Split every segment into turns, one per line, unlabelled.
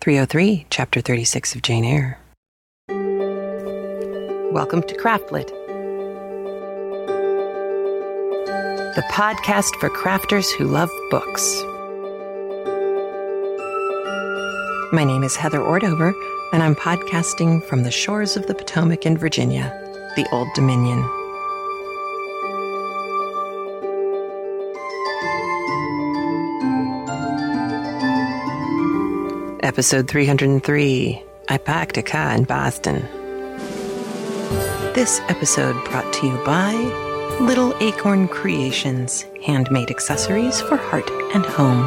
303, Chapter 36 of Jane Eyre. Welcome to Craftlit, the podcast for crafters who love books. My name is Heather Ordover, and I'm podcasting from the shores of the Potomac in Virginia, the Old Dominion. Episode 303 I Packed a Car in Boston. This episode brought to you by Little Acorn Creations, handmade accessories for heart and home.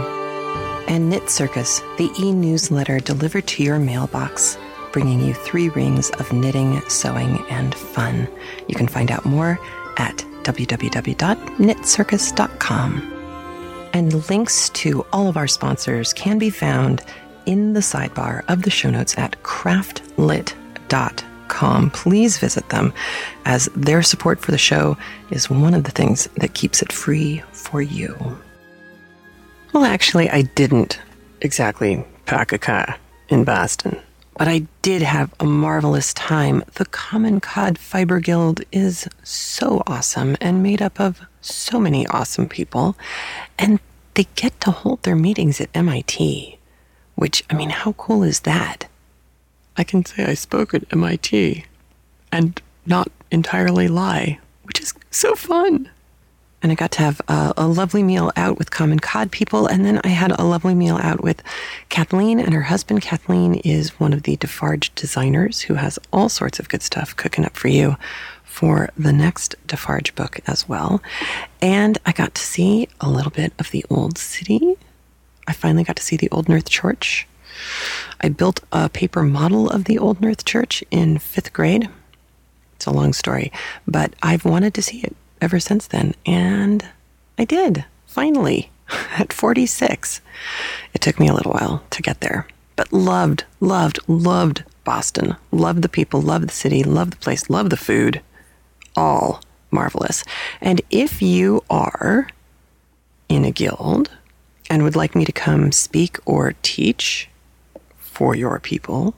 And Knit Circus, the e newsletter delivered to your mailbox, bringing you three rings of knitting, sewing, and fun. You can find out more at www.knitcircus.com. And links to all of our sponsors can be found in the sidebar of the show notes at craftlit.com. Please visit them, as their support for the show is one of the things that keeps it free for you. Well, actually, I didn't exactly pack a car in Boston, but I did have a marvelous time. The Common Cod Fiber Guild is so awesome and made up of so many awesome people, and they get to hold their meetings at MIT. Which, I mean, how cool is that? I can say I spoke at MIT and not entirely lie, which is so fun. And I got to have a, a, lovely meal out with Common Cod people. And then I had a lovely meal out with Kathleen and her husband. Kathleen is one of the Defarge designers who has all sorts of good stuff cooking up for you for the next Defarge book as well. And I got to see a little bit of the old city I finally got to see the Old North Church. I built a paper model of the Old North Church in fifth grade. It's a long story, but I've wanted to see it ever since then, and I did, finally, at 46. It took me a little while to get there, but loved, loved, loved Boston. Loved the people, loved the city, loved the place, loved the food. All marvelous. And if you are in a guild, and would like me to come speak or teach for your people,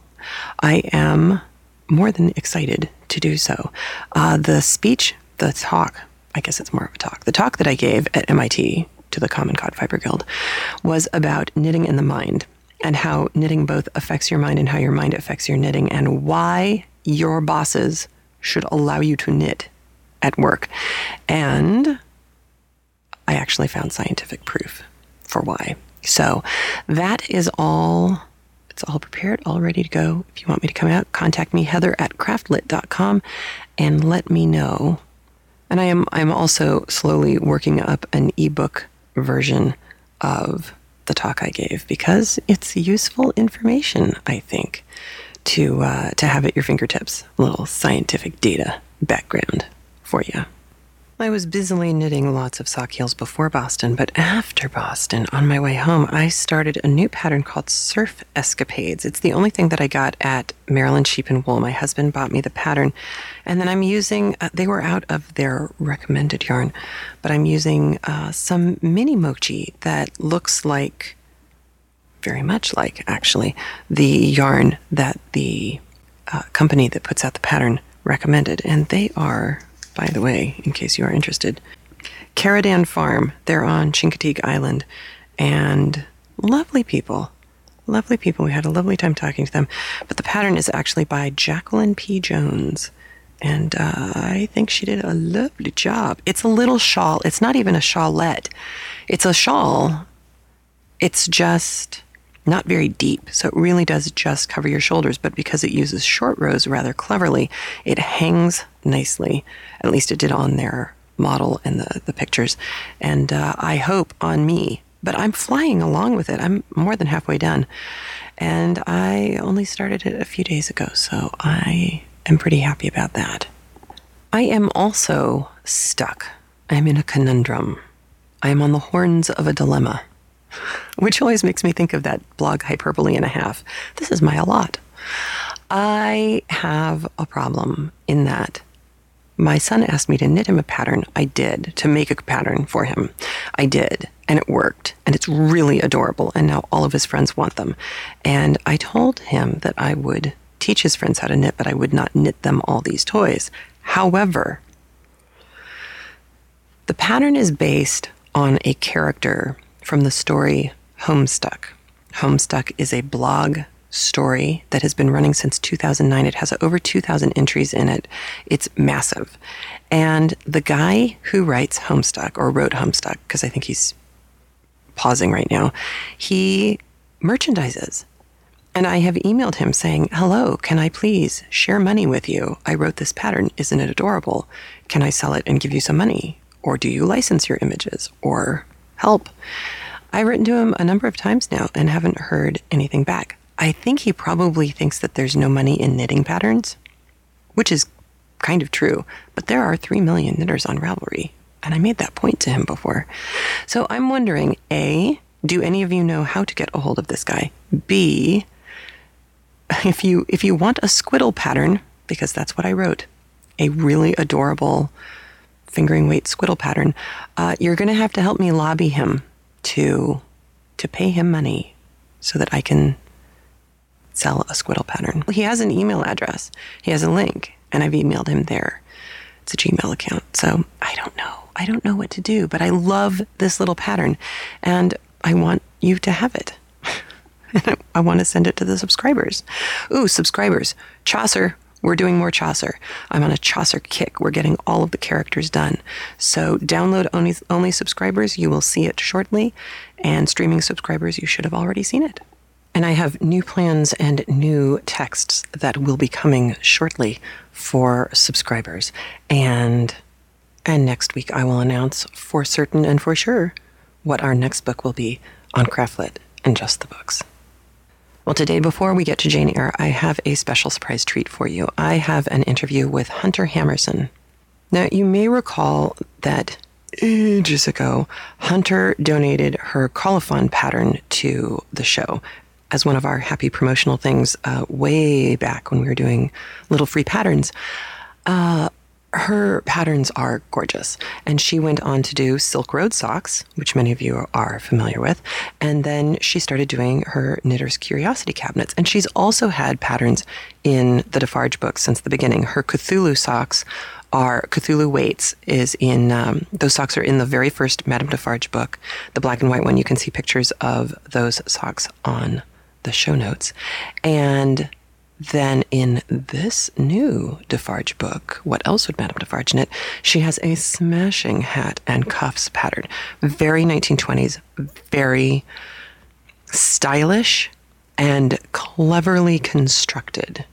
I am more than excited to do so. Uh, the speech, the talk, I guess it's more of a talk, the talk that I gave at MIT to the Common Cod Fiber Guild was about knitting in the mind and how knitting both affects your mind and how your mind affects your knitting and why your bosses should allow you to knit at work. And I actually found scientific proof for why. So that is all. It's all prepared, all ready to go. If you want me to come out, contact me, Heather at craftlit.com, and let me know. And I am I'm also slowly working up an ebook version of the talk I gave because it's useful information, I think, to uh, to have at your fingertips. A little scientific data background for you. I was busily knitting lots of sock heels before Boston, but after Boston, on my way home, I started a new pattern called Surf Escapades. It's the only thing that I got at Maryland Sheep and Wool. My husband bought me the pattern, and then I'm using, uh, they were out of their recommended yarn, but I'm using uh, some mini mochi that looks like, very much like actually, the yarn that the uh, company that puts out the pattern recommended, and they are by the way, in case you are interested. Carodan Farm, they're on Chincoteague Island, and lovely people. Lovely people. We had a lovely time talking to them. But the pattern is actually by Jacqueline P. Jones. And uh, I think she did a lovely job. It's a little shawl. It's not even a shawlette. It's a shawl. It's just not very deep, so it really does just cover your shoulders, but because it uses short rows rather cleverly, it hangs nicely. At least it did on their model and the, the pictures. And uh, I hope on me, but I'm flying along with it. I'm more than halfway done. And I only started it a few days ago, so I am pretty happy about that. I am also stuck. I'm in a conundrum. I am on the horns of a dilemma which always makes me think of that blog hyperbole and a half. This is my lot. I have a problem in that my son asked me to knit him a pattern. I did, to make a pattern for him. I did. and it worked and it's really adorable and now all of his friends want them and i told him that i would teach his friends how to knit but i would not knit them all these toys however the pattern is based on a character from the story homestuck homestuck is a blog story that has been running since 2009 it has over 2000 entries in it it's massive and the guy who writes homestuck or wrote homestuck because i think he's pausing right now, he merchandises. And I have emailed him saying, Hello, can I please share money with you? I wrote this pattern. Isn't it adorable? Can I sell it and give you some money? Or do you license your images? Or help? I've written to him a number of times now and haven't heard anything back. I think he probably thinks that there's no money in knitting patterns, which is kind of true, but there are 3 million knitters on Ravelry. And I made that point to him before. So I'm wondering A, do any of you know how to get a hold of this guy? B, if you if you want a squiddle pattern, because that's what I wrote, a really adorable fingering weight squiddle pattern, uh, you're going to have to help me lobby him to to pay him money so that I can sell a squiddle pattern. He has an email address. He has a link, and I've emailed him there. It's a Gmail account. So I don't know. I don't know what to do, but I love this little pattern and I want you to have it. I, I want to send it to the subscribers. Ooh, subscribers. Chaucer. We're doing more Chaucer. I'm on a Chaucer kick. We're getting all of the characters done. So, download only, only subscribers, you will see it shortly. And streaming subscribers, you should have already seen it. And I have new plans and new texts that will be coming shortly for subscribers. And and next week, I will announce for certain and for sure what our next book will be on Craftlit and just the books. Well, today, before we get to Jane Eyre, I have a special surprise treat for you. I have an interview with Hunter Hammersen. Now, you may recall that ages ago, Hunter donated her colophon pattern to the show as one of our happy promotional things uh, way back when we were doing little free patterns. Uh, her patterns are gorgeous. And she went on to do Silk Road socks, which many of you are familiar with. And then she started doing her Knitter's Curiosity cabinets. And she's also had patterns in the Defarge books since the beginning. Her Cthulhu socks are Cthulhu weights is in um, those socks are in the very first Madame Defarge book, the black and white one. You can see pictures of those socks on the show notes. And then in this new Defarge book, what else would Madame Defarge knit? She has a smashing hat and cuffs pattern. Very 1920s, very stylish and cleverly constructed.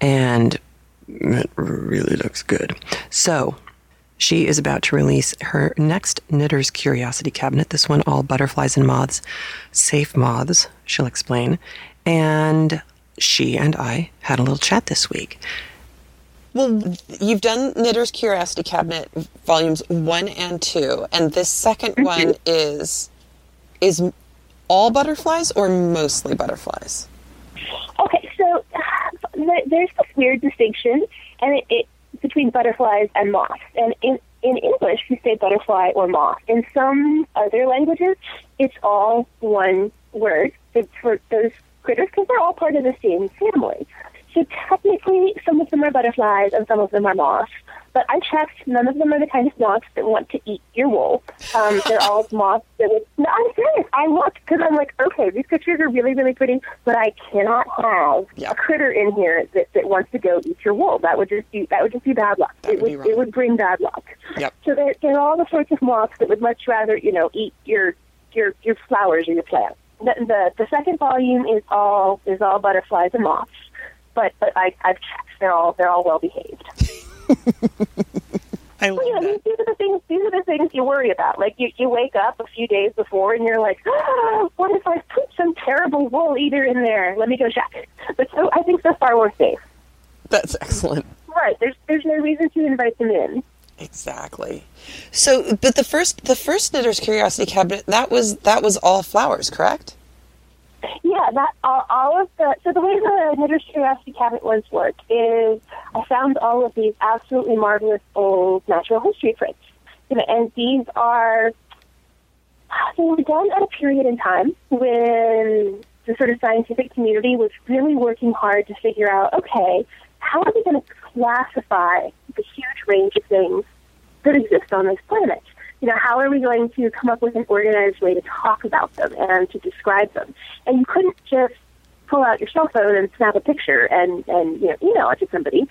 And it really looks good. So, she is about to release her next Knitter's Curiosity cabinet. This one, all butterflies and moths, safe moths, she'll explain. And she and I had a little chat this week.
Well, you've done Knitter's Curiosity Cabinet volumes one and two, and this 2nd mm-hmm. one is is all butterflies or mostly butterflies?
Okay, so uh, there's this weird distinction, and it, it between butterflies and moths. And in in English, you say butterfly or moth. In some other languages, it's all one word for those critters because they're all part of the same family. So technically, some of them are butterflies and some of them are moths. But I checked; none of them are the kind of moths that want to eat your wool. Um, they're all moths that would. No, I'm serious. I looked because I'm like, okay, these pictures are really, really pretty, but I cannot have a critter in here that, that wants to go eat your wool. That would just be that would just be bad luck.
That
it would,
would
it would bring bad luck.
Yep.
So they're they're all the sorts of moths that would much rather you know eat your your your flowers or your plants the, the the second volume is all is all butterflies and moths, but but I I've checked they're all they're all well behaved.
I love
well,
that.
These are the things. These are the things you worry about. Like you, you wake up a few days before, and you're like, oh, "What if I put some terrible wool eater in there? Let me go check." But so I think so far we're safe.
That's excellent.
Right. There's there's no reason to invite them in.
Exactly. So, but the first the first Knitter's Curiosity cabinet that was that was all flowers, correct?
Yeah, that all, all of the so the way the Knitter's Curiosity cabinet was worked is I found all of these absolutely marvelous old natural history prints, you know, and these are they were done at a period in time when the sort of scientific community was really working hard to figure out, okay, how are we going to classify the huge range of things that exist on this planet? You know, how are we going to come up with an organized way to talk about them and to describe them? And you couldn't just pull out your cell phone and snap a picture and, and you know, email it to somebody.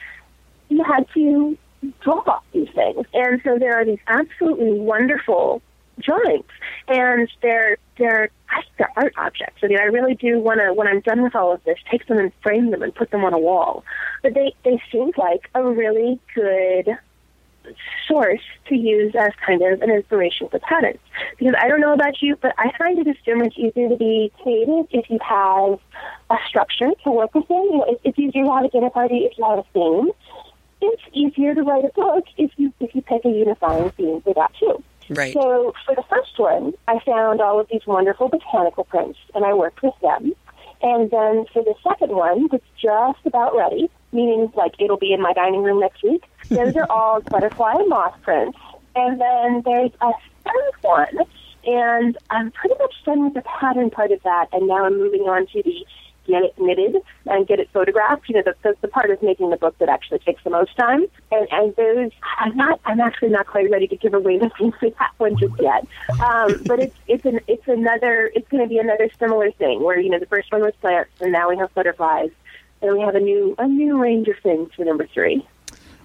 You had to draw these things. And so there are these absolutely wonderful drawings and they're they're I think they're art objects. I mean I really do wanna when I'm done with all of this, take them and frame them and put them on a wall. But they, they seemed like a really good source to use as kind of an inspiration for patterns. Because I don't know about you, but I find it is so much easier to be creative if you have a structure to work within. You know, it's easier to have a dinner party if you have a theme. It's easier to write a book if you if you pick a unifying theme for that too.
Right.
So for the first one, I found all of these wonderful botanical prints, and I worked with them. And then for the second one, that's just about ready, meaning like it'll be in my dining room next week. Those are all butterfly and moth prints. And then there's a third one, and I'm pretty much done with the pattern part of that, and now I'm moving on to the get it knitted and get it photographed. You know, the, the, the part of making the book that actually takes the most time. And, and those, I'm not, I'm actually not quite ready to give away the things for that one just yet. Um, but it's, it's an, it's another, it's going to be another similar thing where, you know, the first one was plants and now we have butterflies and we have a new, a new range of things for number three.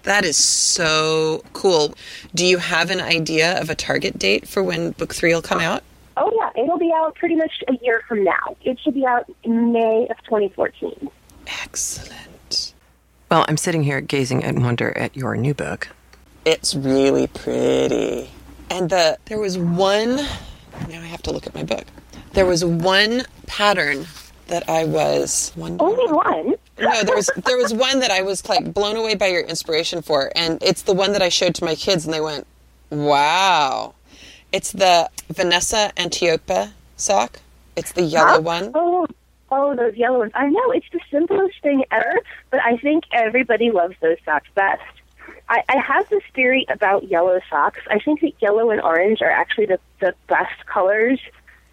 That is so cool. Do you have an idea of a target date for when book three will come out?
Oh yeah, it'll be out pretty much a year from now. It should be out in May of 2014.
Excellent.
Well, I'm sitting here gazing in wonder at your new book.
It's really pretty. And the there was one now I have to look at my book. There was one pattern that I was one
Only one.
No, there was there was one that I was like blown away by your inspiration for, and it's the one that I showed to my kids, and they went, "Wow!" It's the Vanessa Antiopa sock. It's the yellow one.
Oh, oh, those yellow ones. I know it's the simplest thing ever, but I think everybody loves those socks best. I, I have this theory about yellow socks. I think that yellow and orange are actually the, the best colors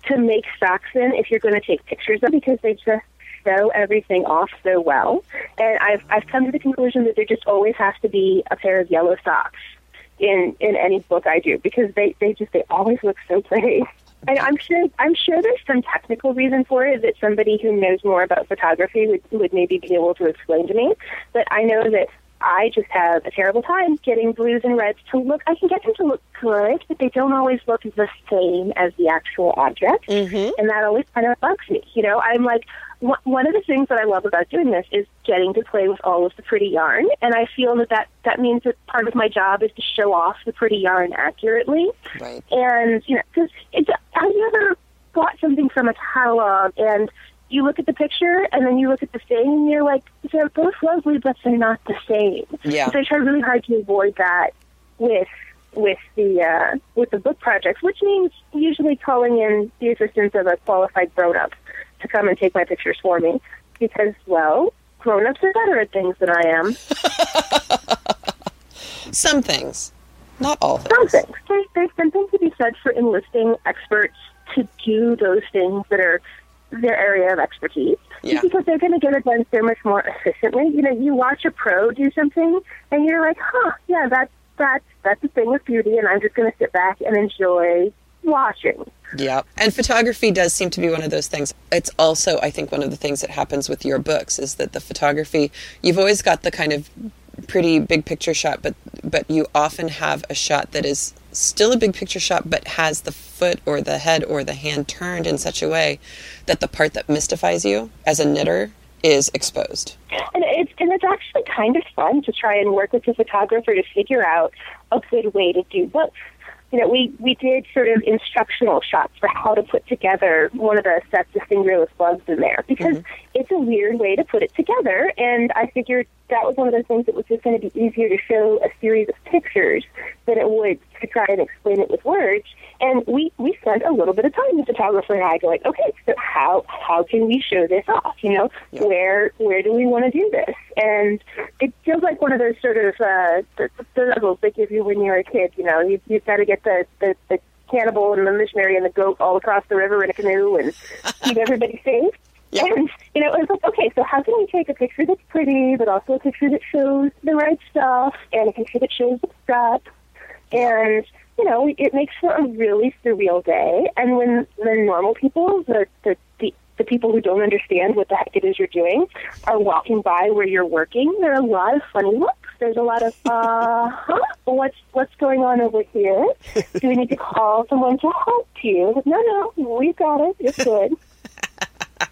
to make socks in if you're going to take pictures of because they just show everything off so well. And I've I've come to the conclusion that there just always has to be a pair of yellow socks in in any book I do because they they just they always look so pretty. And I'm sure I'm sure there's some technical reason for it that somebody who knows more about photography would would maybe be able to explain to me. But I know that I just have a terrible time getting blues and reds to look. I can get them to look good, but they don't always look the same as the actual object,
Mm-hmm.
and that always kind of bugs me. You know, I'm like, one one of the things that I love about doing this is getting to play with all of the pretty yarn, and I feel that that, that means that part of my job is to show off the pretty yarn accurately.
Right.
And you know, because I've you ever bought something from a catalog and you look at the picture and then you look at the thing and you're like, they're both lovely, but they're not the same.
Yeah.
So I try really hard to avoid that with with the uh, with the book projects, which means usually calling in the assistance of a qualified grown up to come and take my pictures for me, because well, grown ups are better at things than I am.
Some things, not all things.
Some
things.
There's, there's something to be said for enlisting experts to do those things that are their area of expertise.
Yeah.
Because they're going to get it done so much more efficiently. You know, you watch a pro do something, and you're like, huh, yeah, that's that's that's the thing with beauty, and I'm just going to sit back and enjoy watching.
Yeah. And photography does seem to be one of those things. It's also, I think, one of the things that happens with your books is that the photography, you've always got the kind of pretty big picture shot, but but you often have a shot that is still a big picture shot, but has the foot or the head or the hand turned in such a way that the part that mystifies you as a knitter is exposed.
And it's and it's actually kind of fun to try and work with the photographer to figure out a good way to do both. You know, we we did sort of instructional shots for how to put together one of the sets of fingerless gloves in there because mm-hmm. it's a weird way to put it together, and I figured that was one of those things that was just going to be easier to show a series of pictures than it would to try and explain it with words. And we we spent a little bit of time, the photographer and I, going, okay, so how how can we show this off? You know,
Yeah.
where where do we want to do this? And it feels like one of those sort of uh, the, the levels they give you when you're a kid. You know, you, you've got to get the, the the cannibal and the missionary and the goat all across the river in a canoe and keep everybody safe. And you know, it was like, okay, so how can we take a picture that's pretty, but also a picture that shows the right stuff, and a picture that shows the steps, and you know, it makes for a really surreal day. And when the normal people, the the the, the people who don't understand what the heck it is you're doing, are walking by where you're working, there are a lot of funny looks. There's a lot of, uh huh, what's what's going on over here? Do we need to call someone to help you? No, no, we got it. It's good.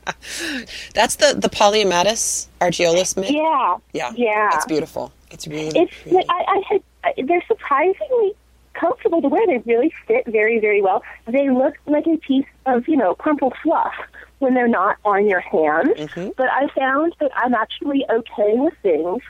That's the the polyommatus argiolus mitts.
Yeah.
yeah,
Yeah.
It's beautiful. It's really,
It's like, I, I had they're surprisingly comfortable to wear. They really fit very very well. They look like a piece of you know crumpled fluff when they're not on your hand.
Mm-hmm.
But I found that I'm actually okay with things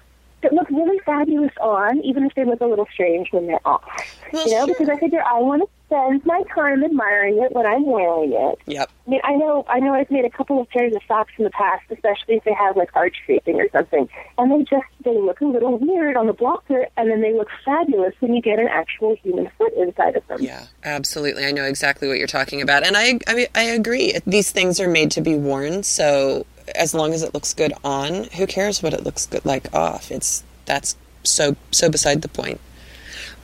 that look really fabulous on, even if they look a little strange when they're off.
Well,
you know,
sure.
because I figure I want to spend my time admiring it when I'm wearing it.
Yep.
I mean, I know, I know, I've made a couple of pairs of socks in the past, especially if they have like arch shaping or something, and they just they look a little weird on the blocker, and then they look fabulous when you get an actual human foot inside of them.
Yeah, absolutely. I know exactly what you're talking about, and I, I mean, I agree. These things are made to be worn, so as long as it looks good on, who cares what it looks good like off? It's that's so so beside the point.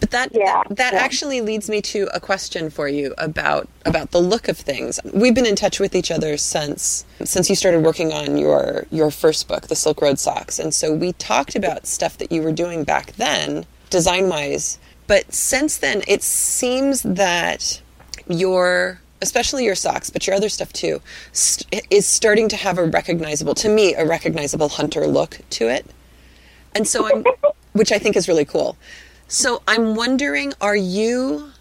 But that
Yeah,
that
yeah.
actually leads me to a question for you about about the look of things. We've been in touch with each other since since you started working on your your first book, The Silk Road Socks, and so we talked about stuff that you were doing back then, design wise. But since then, it seems that your especially your socks, but your other stuff too, st- is starting to have a recognizable, to me, a recognizable hunter look to it. And so I'm, which I think is really cool. So I'm wondering, are you,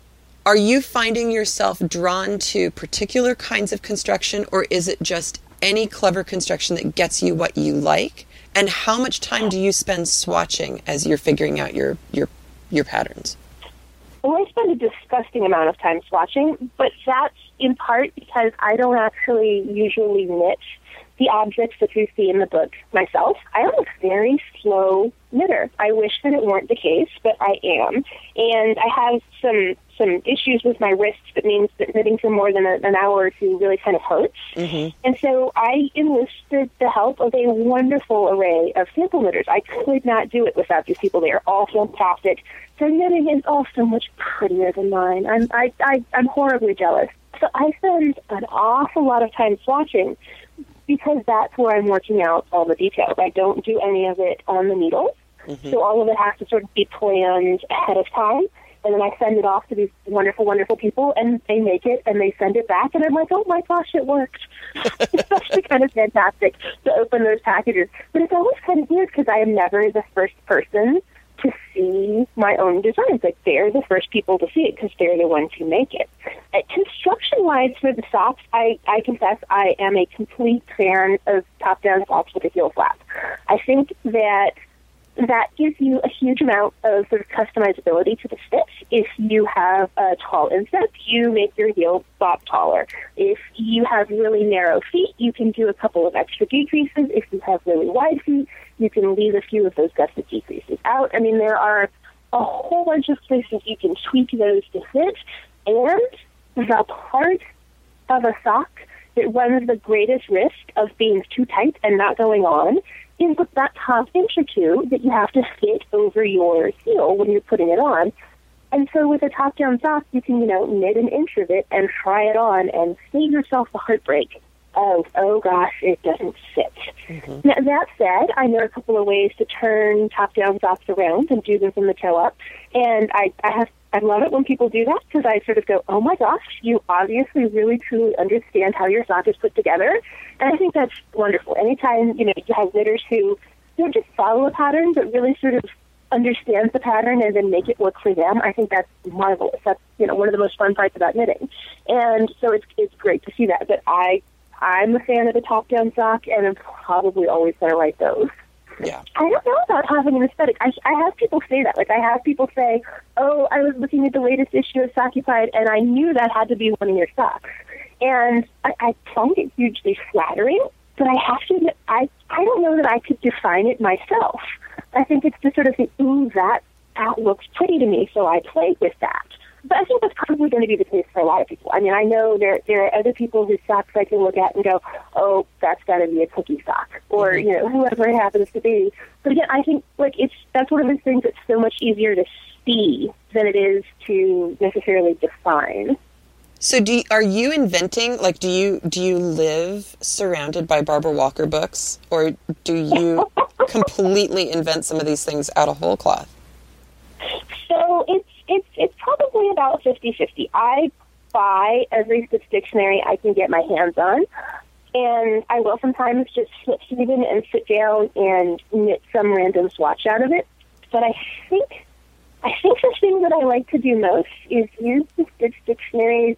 are you finding yourself drawn to particular kinds of construction, or is it just any clever construction that gets you what you like? And how much time do you spend swatching as you're figuring out your your your patterns?
Well, I spend a disgusting amount of time swatching, but that's in part because I don't actually usually knit the objects that you see in the book myself. I am a very slow knitter. I wish that it weren't the case, but I am. And I have some some issues with my wrists that means that knitting for more than a, an hour or two really kind of hurts. Mm-hmm. And so I enlisted the help of a wonderful array of sample knitters. I could not do it without these people. They are all fantastic. Their knitting is all so much prettier than mine. I'm I, I I'm horribly jealous. So I spend an awful lot of time swatching because that's where I'm working out all the details. I don't do any of it on the needles. Mm-hmm. So all of it has to sort of be planned ahead of time. And then I send it off to these wonderful, wonderful people, and they make it and they send it back. And I'm like, oh my gosh, it worked. it's actually kind of fantastic to open those packages. But it's always kind of weird because I am never the first person to see my own designs. Like they're the first people to see it because they're the ones who make it. Uh, construction wise for the socks, I, I confess I am a complete fan of top down socks with a heel flap. I think that that gives you a huge amount of sort of customizability to the fit. If you have a tall instep, you make your heel flap taller. If you have really narrow feet, you can do a couple of extra decreases. If you have really wide feet, you can leave a few of those gusset decreases out. I mean, there are a whole bunch of places you can tweak those to fit. And the part of a sock that runs the greatest risk of being too tight and not going on is with that top inch or two that you have to fit over your heel when you're putting it on. And so with a top down sock, you can, you know, knit an inch of it and try it on and save yourself the heartbreak of, oh gosh, it doesn't fit. Mm-hmm. Now, that said, I know a couple of ways to turn top down socks around and do them from the toe up. And I, I have I love it when people do that because I sort of go, oh my gosh, you obviously really truly understand how your sock is put together. And I think that's wonderful. Anytime, you know, you have knitters who don't just follow a pattern, but really sort of understands the pattern and then make it work for them, I think that's marvelous. That's, you know, one of the most fun parts about knitting. And so it's, it's great to see that. But I, I'm a fan of the top-down sock, and I'm probably always going to write those.
Yeah.
I don't know about having an aesthetic. I, I have people say that. Like, I have people say, oh, I was looking at the latest issue of Sockupied, and I knew that had to be one of your socks. And I, I find it hugely flattering, but I have to admit, I, I don't know that I could define it myself. I think it's just sort of the, ooh, that, that looks pretty to me, so I play with that. But I think that's probably going to be the case for a lot of people. I mean, I know there there are other people whose socks I can look at and go, oh, that's got to be a cookie sock, or
Mm-hmm.
you know, whoever it happens to be. But again, I think like it's that's one of those things that's so much easier to see than it is to necessarily define.
So do you, are you inventing like do you do you live surrounded by Barbara Walker books or do you completely invent some of these things out of whole cloth?
So it's it's probably about 50-50. I buy every Stitch dictionary I can get my hands on, and I will sometimes just through them and sit down and knit some random swatch out of it. But I think I think the thing that I like to do most is use the Stitch dictionaries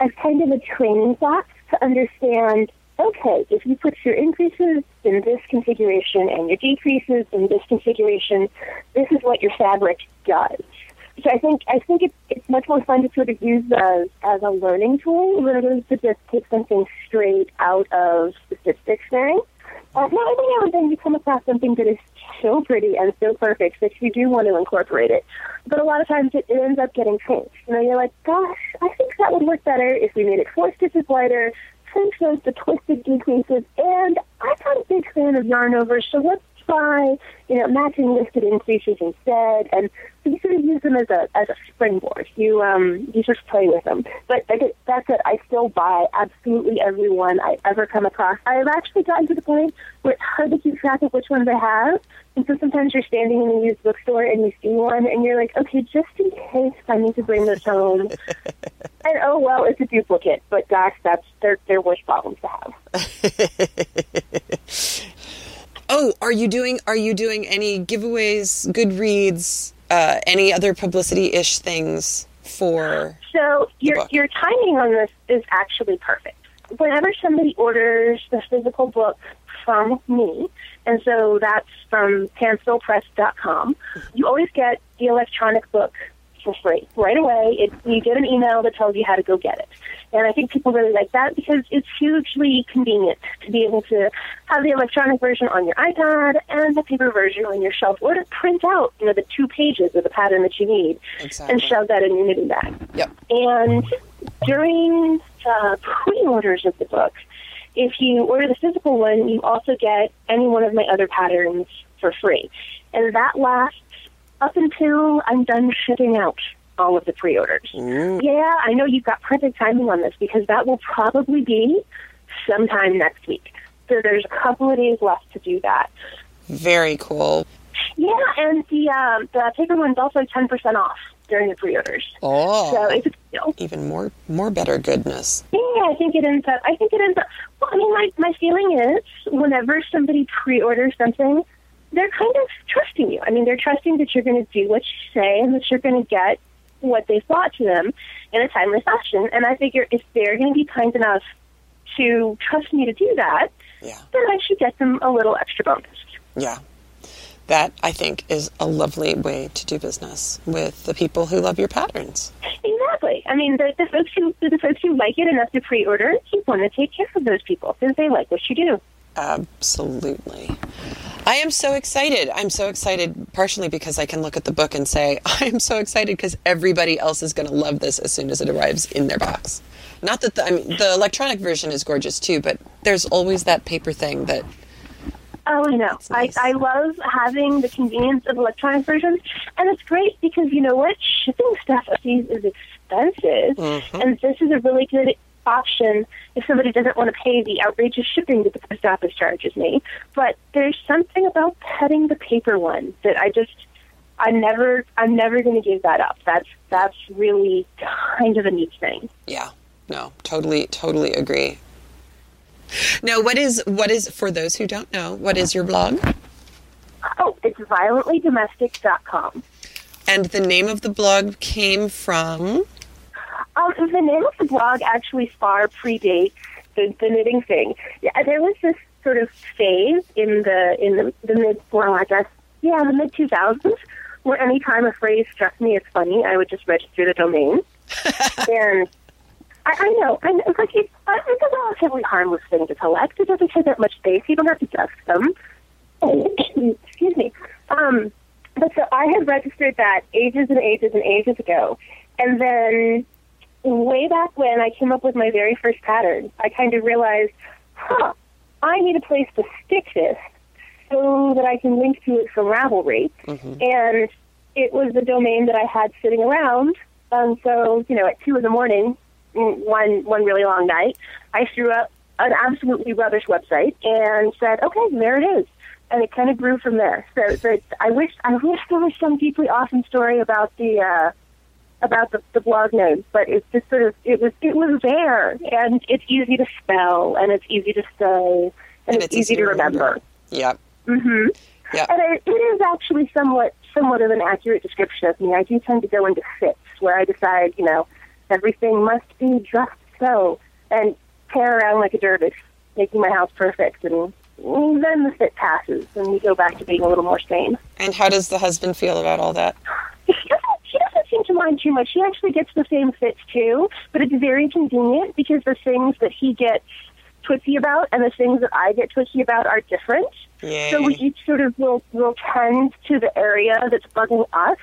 as kind of a training box to understand. Okay, if you put your increases in this configuration and your decreases in this configuration, this is what your fabric does. So I think I think it's it's much more fun to sort of use as as a learning tool rather than to just take something straight out of Stitch dictionary. Uh, now, every now and then you come across something that is so pretty and so perfect that you do want to incorporate it. But a lot of times it, it ends up getting changed. You know, you're like, gosh, I think that would work better if we made it four stitches wider, trim shows the twisted decreases, and I'm not a big fan of yarn over, so let's try, you know, matching lifted increases instead. And so you sort of use them as a as a springboard. You um you sort of play with them. But I get, that's it. I still buy absolutely every one I ever come across. I've actually gotten to the point where it's hard to keep track of which ones I have. And so sometimes you're standing in a used bookstore and you see one and you're like, okay, just in case I need to bring this home. and oh well, it's a duplicate. But gosh, that's they're they're worse problems to have.
Oh, are you doing are you doing any giveaways, Goodreads, uh, any other publicity-ish things for
So your your timing on this is actually perfect. Whenever somebody orders the physical book from me, and so that's from pantsvillepress.com, you always get the electronic book for free right away. It, you get an email that tells you how to go get it, and I think people really like that because it's hugely convenient to be able to have the electronic version on your iPad and the paper version on your shelf, or to print out you know the two pages of the pattern that you need
Exactly.
and shove that in your knitting bag.
Yep.
And during the pre-orders of the book, if you order the physical one, you also get any one of my other patterns for free. And that lasts up until I'm done shipping out all of the pre-orders. Yeah, I know you've got perfect timing on this because that will probably be sometime next week. So there's a couple of days left to do that.
Very cool.
Yeah, and the um, the paper one's also ten percent off during the pre-orders.
Oh,
So it's a deal.
even more more better goodness.
Yeah, I think it ends up. I think it ends up. Well, I mean, my my feeling is whenever somebody pre-orders something, they're kind of trusting you. I mean, they're trusting that you're going to do what you say and that you're going to get what they've brought to them in a timely fashion. And I figure if they're going to be kind enough to trust me to do that,
Yeah.
then I should get them a little extra bonus.
Yeah. That I think is a lovely way to do business with the people who love your patterns.
Exactly. I mean, the, the folks who the folks who like it enough to pre-order, you want to take care of those people because they like what you do.
Absolutely. I am so excited. I'm so excited partially because I can look at the book and say, I am so excited because everybody else is going to love this as soon as it arrives in their box. Not that the, I mean, the electronic version is gorgeous too, but there's always that paper thing that,
Oh, I know.
nice.
I, I love having the convenience of electronic versions, and it's great because you know what? Shipping stuff overseas is expensive, mm-hmm. and this is a really good option if somebody doesn't want to pay the outrageous shipping that the post office charges me. But there's something about petting the paper one that I just. I'm never, I'm never going to give that up. That's that's really kind of a neat thing.
yeah, no, totally, totally agree. Now, what is, what is, for those who don't know, what is your blog?
Oh, it's violentlydomestic.com.
And the name of the blog came from,
Um, the name of the blog actually far predates the, the knitting thing. Yeah, there was this sort of phase in the in the, the mid, well, I guess, yeah, the mid two thousands, where anytime a phrase struck me as funny, I would just register the domain. and I, I know, I know, like it's, uh, it's a relatively harmless thing to collect. It doesn't take that much space. You don't have to dust them. Excuse me. Um, but so I had registered that ages and ages and ages ago, And then way back when I came up with my very first pattern, I kind of realized, huh, I need a place to stick this so that I can link to it from Ravelry.
Mm-hmm.
And it was the domain that I had sitting around. Um, so, you know, at 2 in the morning, mm, one, one really long night, I threw up an absolutely rubbish website and said, okay, there it is. And it kind of grew from there. So, so it's, I wish I wish there was some deeply awesome story about the uh, about the, the blog name, but it's just sort of it was it was there, and it's easy to spell, and it's easy to say, and,
And
it's, easy to remember.
Yep.
hmm
Yep.
And it, it is actually somewhat somewhat of an accurate description of me. I do tend to go into fits where I decide, you know, everything must be just so, and tear around like a dervish, making my house perfect, and then the fit passes, and we go back to being a little more sane.
And how does the husband feel about all that?
Doesn't seem to mind too much. She actually gets the same fits too, but it's very convenient because the things that he gets twitchy about and the things that I get twitchy about are different.
Yay.
So we each sort of will will tend to the area that's bugging us,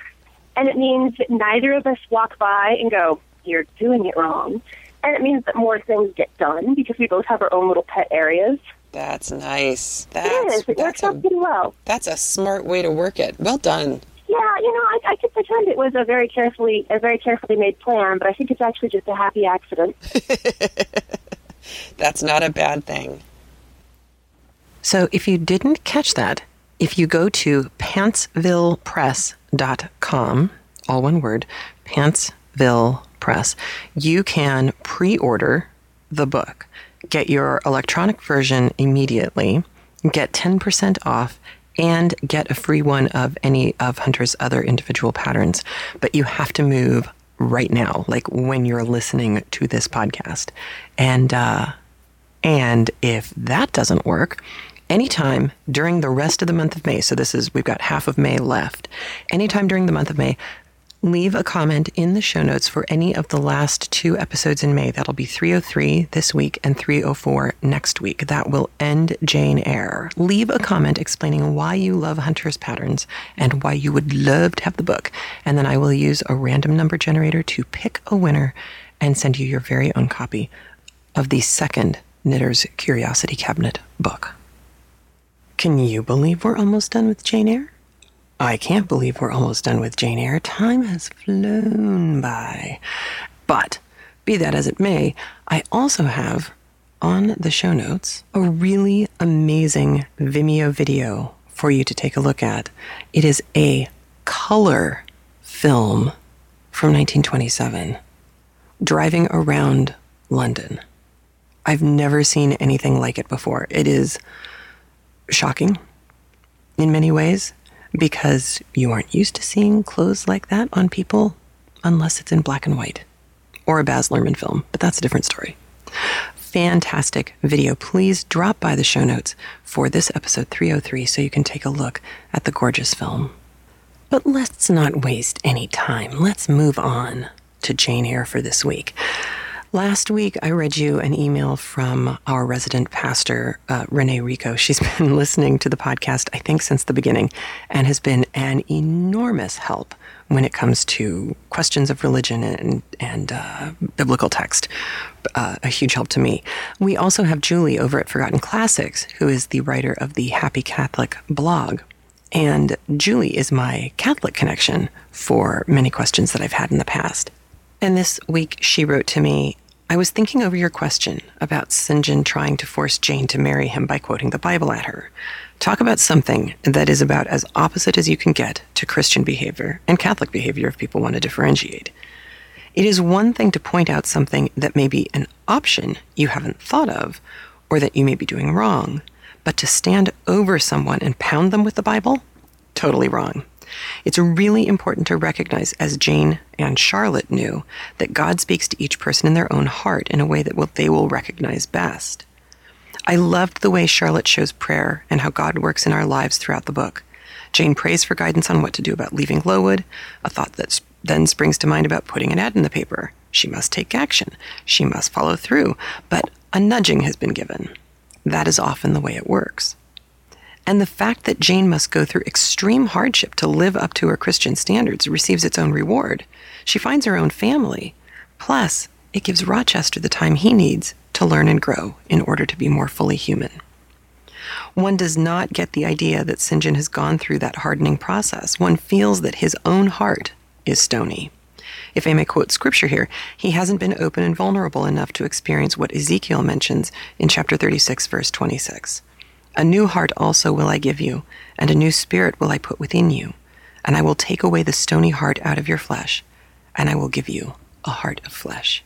and it means that neither of us walk by and go, "You're doing it wrong," and it means that more things get done because we both have our own little pet areas.
That's nice.
It
That's
is. It
that's
works out
a
pretty well.
that's a smart way to work it. Well done.
Yeah, you know, I, I could pretend it was a very carefully a very carefully made plan, but I think it's actually just a happy accident.
That's not a bad thing.
So if you didn't catch that, if you go to pantsvillepress.com, all one word, Pantsville Press, you can pre order the book, get your electronic version immediately, get 10% off, and get a free one of any of Hunter's other individual patterns. But you have to move right now, like when you're listening to this podcast. And, uh, and if that doesn't work, anytime during the rest of the month of May, so this is, we've got half of May left, anytime during the month of May, leave a comment in the show notes for any of the last two episodes in May. That'll be 303 this week and 304 next week. That will end Jane Eyre. Leave a comment explaining why you love Hunter's patterns and why you would love to have the book. And then I will use a random number generator to pick a winner and send you your very own copy of the second Knitter's Curiosity Cabinet book. Can you believe we're almost done with Jane Eyre? I can't believe we're almost done with Jane Eyre. Time has flown by. But be that as it may, I also have on the show notes a really amazing Vimeo video for you to take a look at. It is a color film from 1927, driving around London. I've never seen anything like it before. It is shocking in many ways because you aren't used to seeing clothes like that on people unless it's in black and white or a Baz Luhrmann film, but that's a different story. Fantastic video. Please drop by the show notes for this episode 303 so you can take a look at the gorgeous film. But let's not waste any time. Let's move on to Jane Eyre for this week. Last week, I read you an email from our resident pastor, uh, Renee Rico. She's been listening to the podcast, I think, since the beginning, and has been an enormous help when it comes to questions of religion and, and uh, biblical text. Uh, a huge help to me. We also have Julie over at Forgotten Classics, who is the writer of the Happy Catholic blog. And Julie is my Catholic connection for many questions that I've had in the past. And this week she wrote to me, I was thinking over your question about St. John trying to force Jane to marry him by quoting the Bible at her. Talk about something that is about as opposite as you can get to Christian behavior and Catholic behavior if people want to differentiate. It is one thing to point out something that may be an option you haven't thought of or that you may be doing wrong, but to stand over someone and pound them with the Bible? Totally wrong. It's really important to recognize, as Jane and Charlotte knew, that God speaks to each person in their own heart in a way that will, they will recognize best. I loved the way Charlotte shows prayer and how God works in our lives throughout the book. Jane prays for guidance on what to do about leaving Lowood, a thought that then springs to mind about putting an ad in the paper. She must take action. She must follow through. But a nudging has been given. That is often the way it works. And the fact that Jane must go through extreme hardship to live up to her Christian standards receives its own reward. She finds her own family. Plus, it gives Rochester the time he needs to learn and grow in order to be more fully human. One does not get the idea that St. John has gone through that hardening process. One feels that his own heart is stony. If I may quote scripture here, he hasn't been open and vulnerable enough to experience what Ezekiel mentions in chapter 36, verse 26. A new heart also will I give you, and a new spirit will I put within you, and I will take away the stony heart out of your flesh, and I will give you a heart of flesh.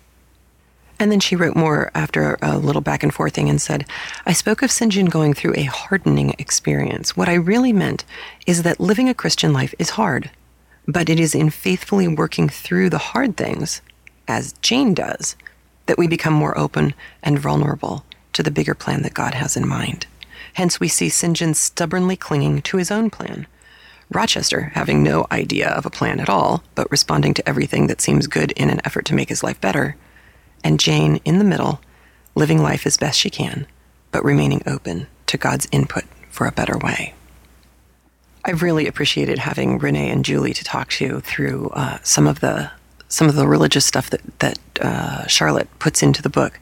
And then she wrote more after a little back and forthing and said, I spoke of. John going through a hardening experience. What I really meant is that living a Christian life is hard, but it is in faithfully working through the hard things, as Jane does, that we become more open and vulnerable to the bigger plan that God has in mind. Hence, we see St. John stubbornly clinging to his own plan. Rochester having no idea of a plan at all, but responding to everything that seems good in an effort to make his life better. And Jane in the middle, living life as best she can, but remaining open to God's input for a better way. I've really appreciated having Renee and Julie to talk to through uh, some of the some of the religious stuff that that uh, Charlotte puts into the book.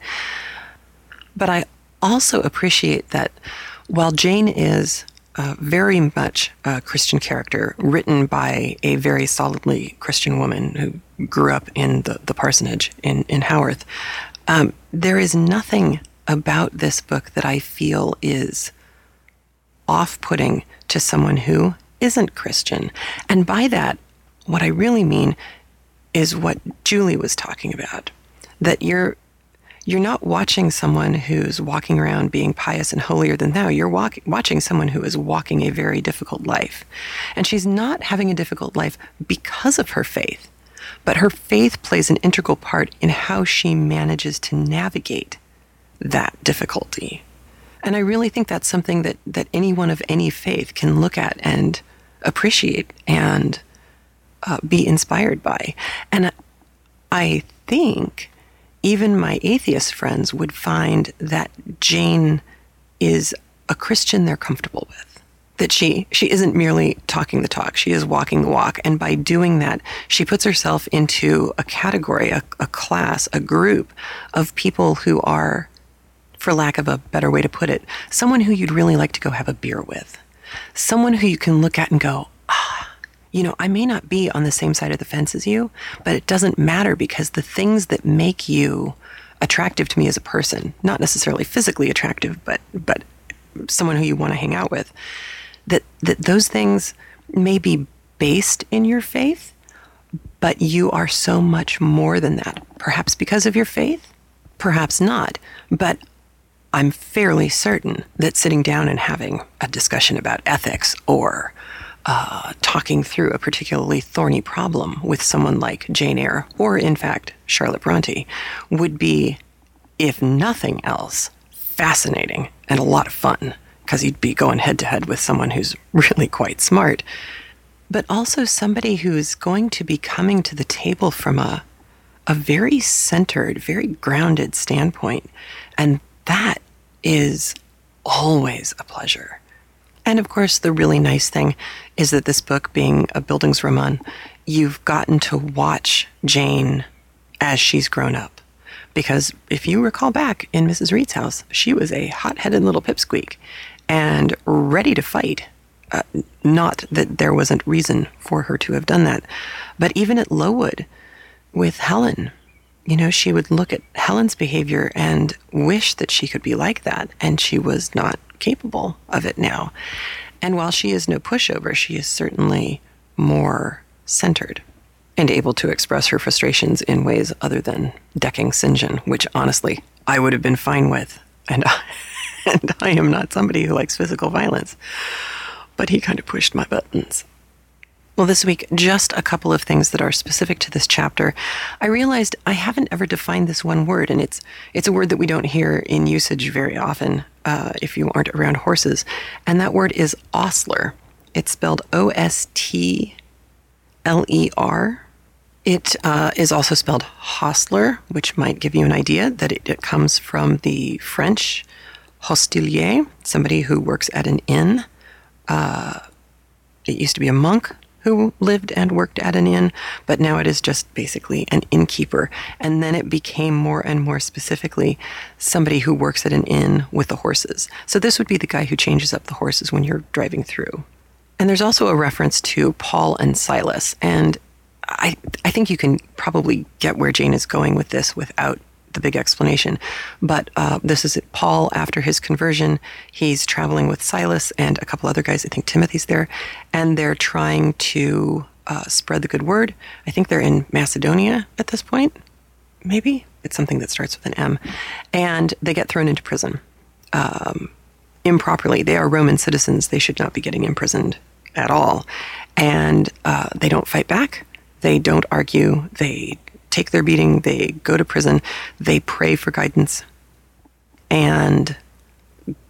But I also appreciate that while Jane is uh, very much a Christian character, written by a very solidly Christian woman who grew up in the, the parsonage in, in Haworth, um, there is nothing about this book that I feel is off putting to someone who isn't Christian. And by that, what I really mean is what Julie was talking about that you're you're not watching someone who's walking around being pious and holier than thou. You're walk, watching someone who is walking a very difficult life. And she's not having a difficult life because of her faith, but her faith plays an integral part in how she manages to navigate that difficulty. And I really think that's something that, that anyone of any faith can look at and appreciate and uh, be inspired by. And I think even my atheist friends would find that Jane is a Christian they're comfortable with. That she she isn't merely talking the talk; she is walking the walk, and by doing that, she puts herself into a category, a, a class, a group of people who are, for lack of a better way to put it, someone who you'd really like to go have a beer with, someone who you can look at and go, you know, I may not be on the same side of the fence as you, but it doesn't matter because the things that make you attractive to me as a person, not necessarily physically attractive, but but someone who you want to hang out with, that that those things may be based in your faith, but you are so much more than that. Perhaps because of your faith, perhaps not. But I'm fairly certain that sitting down and having a discussion about ethics or uh, talking through a particularly thorny problem with someone like Jane Eyre, or in fact, Charlotte Bronte, would be, if nothing else, fascinating and a lot of fun, because you'd be going head to head with someone who's really quite smart, but also somebody who's going to be coming to the table from a, a very centered, very grounded standpoint. And that is always a pleasure. And of course, the really nice thing is that this book, being a Bildungsroman, you've gotten to watch Jane as she's grown up. Because if you recall back in Mrs. Reed's house, she was a hot headed little pipsqueak and ready to fight. Uh, not that there wasn't reason for her to have done that, but even at Lowood with Helen, you know, she would look at Helen's behavior and wish that she could be like that, and she was not capable of it now. And while she is no pushover, she is certainly more centered and able to express her frustrations in ways other than decking St. John, which honestly I would have been fine with. And I, and I am not somebody who likes physical violence. But he kind of pushed my buttons. Well, this week, just a couple of things that are specific to this chapter. I realized I haven't ever defined this one word, and it's it's a word that we don't hear in usage very often uh, if you aren't around horses, and that word is ostler. It's spelled O S T L E R. It uh, is also spelled hostler, which might give you an idea that it, it comes from the French hostelier, somebody who works at an inn, uh, it used to be a monk who lived and worked at an inn, but now it is just basically an innkeeper. And then it became more and more specifically somebody who works at an inn with the horses. So this would be the guy who changes up the horses when you're driving through. And there's also a reference to Paul and Silas. And I, I think you can probably get where Jane is going with this without the big explanation. But uh, this is Paul after his conversion. He's traveling with Silas and a couple other guys. I think Timothy's there. And they're trying to uh, spread the good word. I think they're in Macedonia at this point. Maybe it's something that starts with an M. And they get thrown into prison um, improperly. They are Roman citizens. They should not be getting imprisoned at all. And uh, they don't fight back. They don't argue. They take their beating, they go to prison, they pray for guidance, and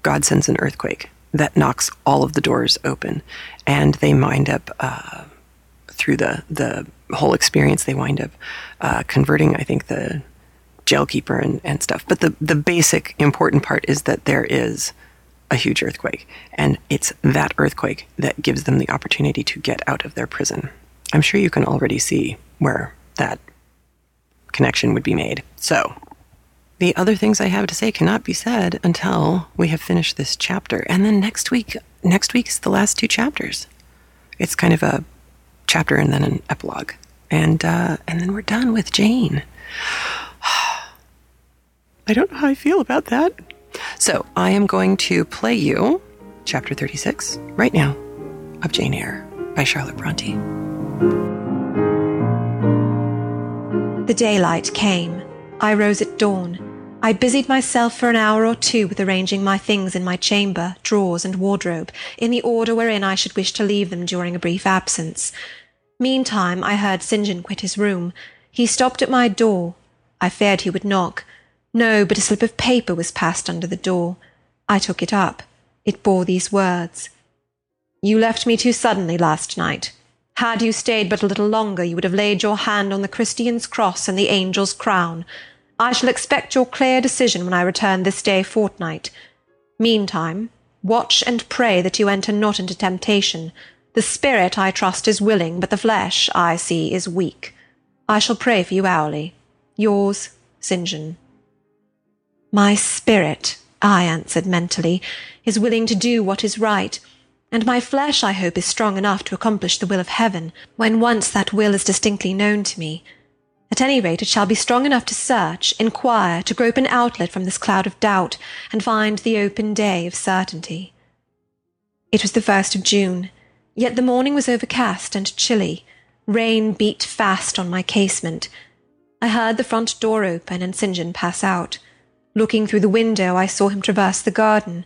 God sends an earthquake that knocks all of the doors open, and they wind up uh, through the the whole experience. They wind up uh, converting, I think, the jailkeeper and, and stuff. But the the basic important part is that there is a huge earthquake, and it's that earthquake that gives them the opportunity to get out of their prison. I'm sure you can already see where that connection would be made. So, the other things I have to say cannot be said until we have finished this chapter. And then next week, next week's the last two chapters. It's kind of a chapter and then an epilogue, and uh, and then we're done with Jane. I don't know how I feel about that. So I am going to play you chapter 36 right now of Jane Eyre by Charlotte Bronte.
The daylight came. I rose at dawn. I busied myself for an hour or two with arranging my things in my chamber, drawers, and wardrobe, in the order wherein I should wish to leave them during a brief absence. Meantime I heard St. John quit his room. He stopped at my door. I feared he would knock. No, but a slip of paper was passed under the door. I took it up. It bore these words. You left me too suddenly last night. Had you stayed but a little longer, you would have laid your hand on the Christian's cross and the angel's crown. I shall expect your clear decision when I return this day fortnight. Meantime, watch and pray that you enter not into temptation. The spirit, I trust, is willing, but the flesh, I see, is weak. I shall pray for you hourly. Yours, St. John. My spirit, I answered mentally, is willing to do what is right and my flesh, I hope, is strong enough to accomplish the will of heaven, when once that will is distinctly known to me. At any rate, it shall be strong enough to search, inquire, to grope an outlet from this cloud of doubt, and find the open day of certainty. It was the first of June, yet the morning was overcast and chilly. Rain beat fast on my casement. I heard the front door open and St. John pass out. Looking through the window, I saw him traverse the garden.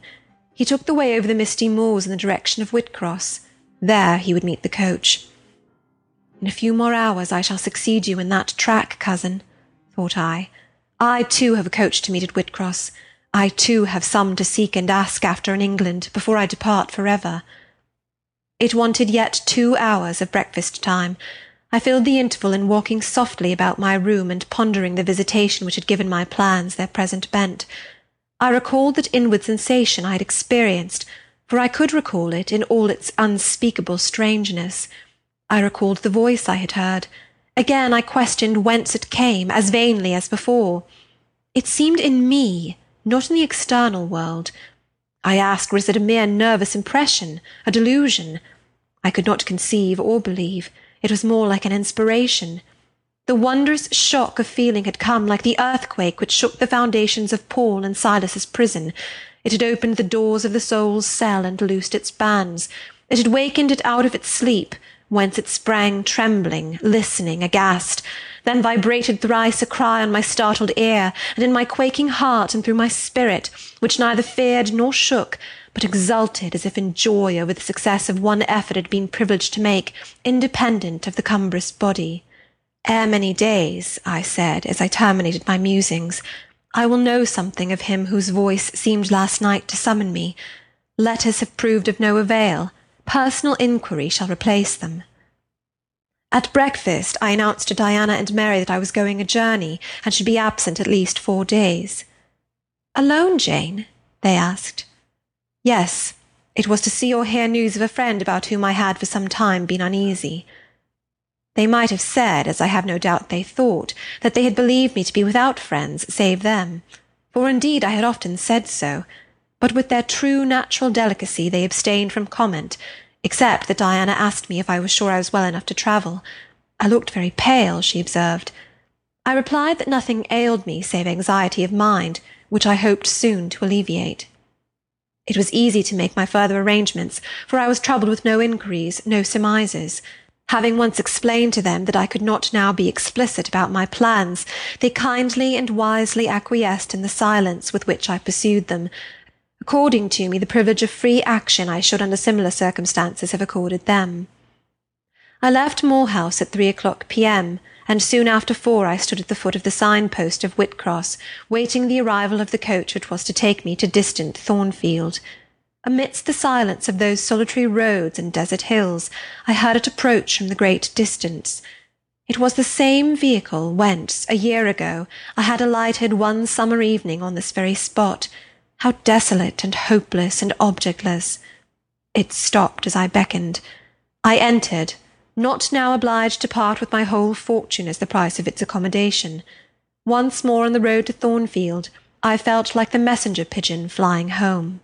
He took the way over the misty moors in the direction of Whitcross. There he would meet the coach. In a few more hours I shall succeed you in that track, cousin, thought I. I too have a coach to meet at Whitcross. I too have some to seek and ask after in England before I depart for ever. It wanted yet two hours of breakfast time. I filled the interval in walking softly about my room and pondering the visitation which had given my plans their present bent. I recalled that inward sensation I had experienced, for I could recall it in all its unspeakable strangeness. I recalled the voice I had heard. Again I questioned whence it came, as vainly as before. It seemed in me, not in the external world. I asked, was it a mere nervous impression, a delusion? I could not conceive or believe. It was more like an inspiration. The wondrous shock of feeling had come like the earthquake which shook the foundations of Paul and Silas's prison. It had opened the doors of the soul's cell and loosed its bands. It had wakened it out of its sleep, whence it sprang trembling, listening, aghast, then vibrated thrice a cry on my startled ear, and in my quaking heart and through my spirit, which neither feared nor shook, but exulted as if in joy over the success of one effort it had been privileged to make, independent of the cumbrous body. Ere many days, I said, as I terminated my musings, I will know something of him whose voice seemed last night to summon me. Letters have proved of no avail. Personal inquiry shall replace them. At breakfast, I announced to Diana and Mary that I was going a journey, and should be absent at least four days. Alone, Jane? they asked. Yes, It was to see or hear news of a friend about whom I had for some time been uneasy. They might have said, as I have no doubt they thought, that they had believed me to be without friends save them, for indeed I had often said so, but with their true natural delicacy they abstained from comment, except that Diana asked me if I was sure I was well enough to travel. I looked very pale, she observed. I replied that nothing ailed me save anxiety of mind, which I hoped soon to alleviate. It was easy to make my further arrangements, for I was troubled with no inquiries, no surmises. Having once explained to them that I could not now be explicit about my plans, they kindly and wisely acquiesced in the silence with which I pursued them, according to me the privilege of free action I should under similar circumstances have accorded them. I left Moor House at three o'clock p.m., and soon after four I stood at the foot of the sign-post of Whitcross, waiting the arrival of the coach which was to take me to distant Thornfield. Amidst the silence of those solitary roads and desert hills, I heard it approach from the great distance. It was the same vehicle whence, a year ago, I had alighted one summer evening on this very spot. How desolate and hopeless and objectless! It stopped as I beckoned. I entered, not now obliged to part with my whole fortune as the price of its accommodation. Once more on the road to Thornfield, I felt like the messenger pigeon flying home.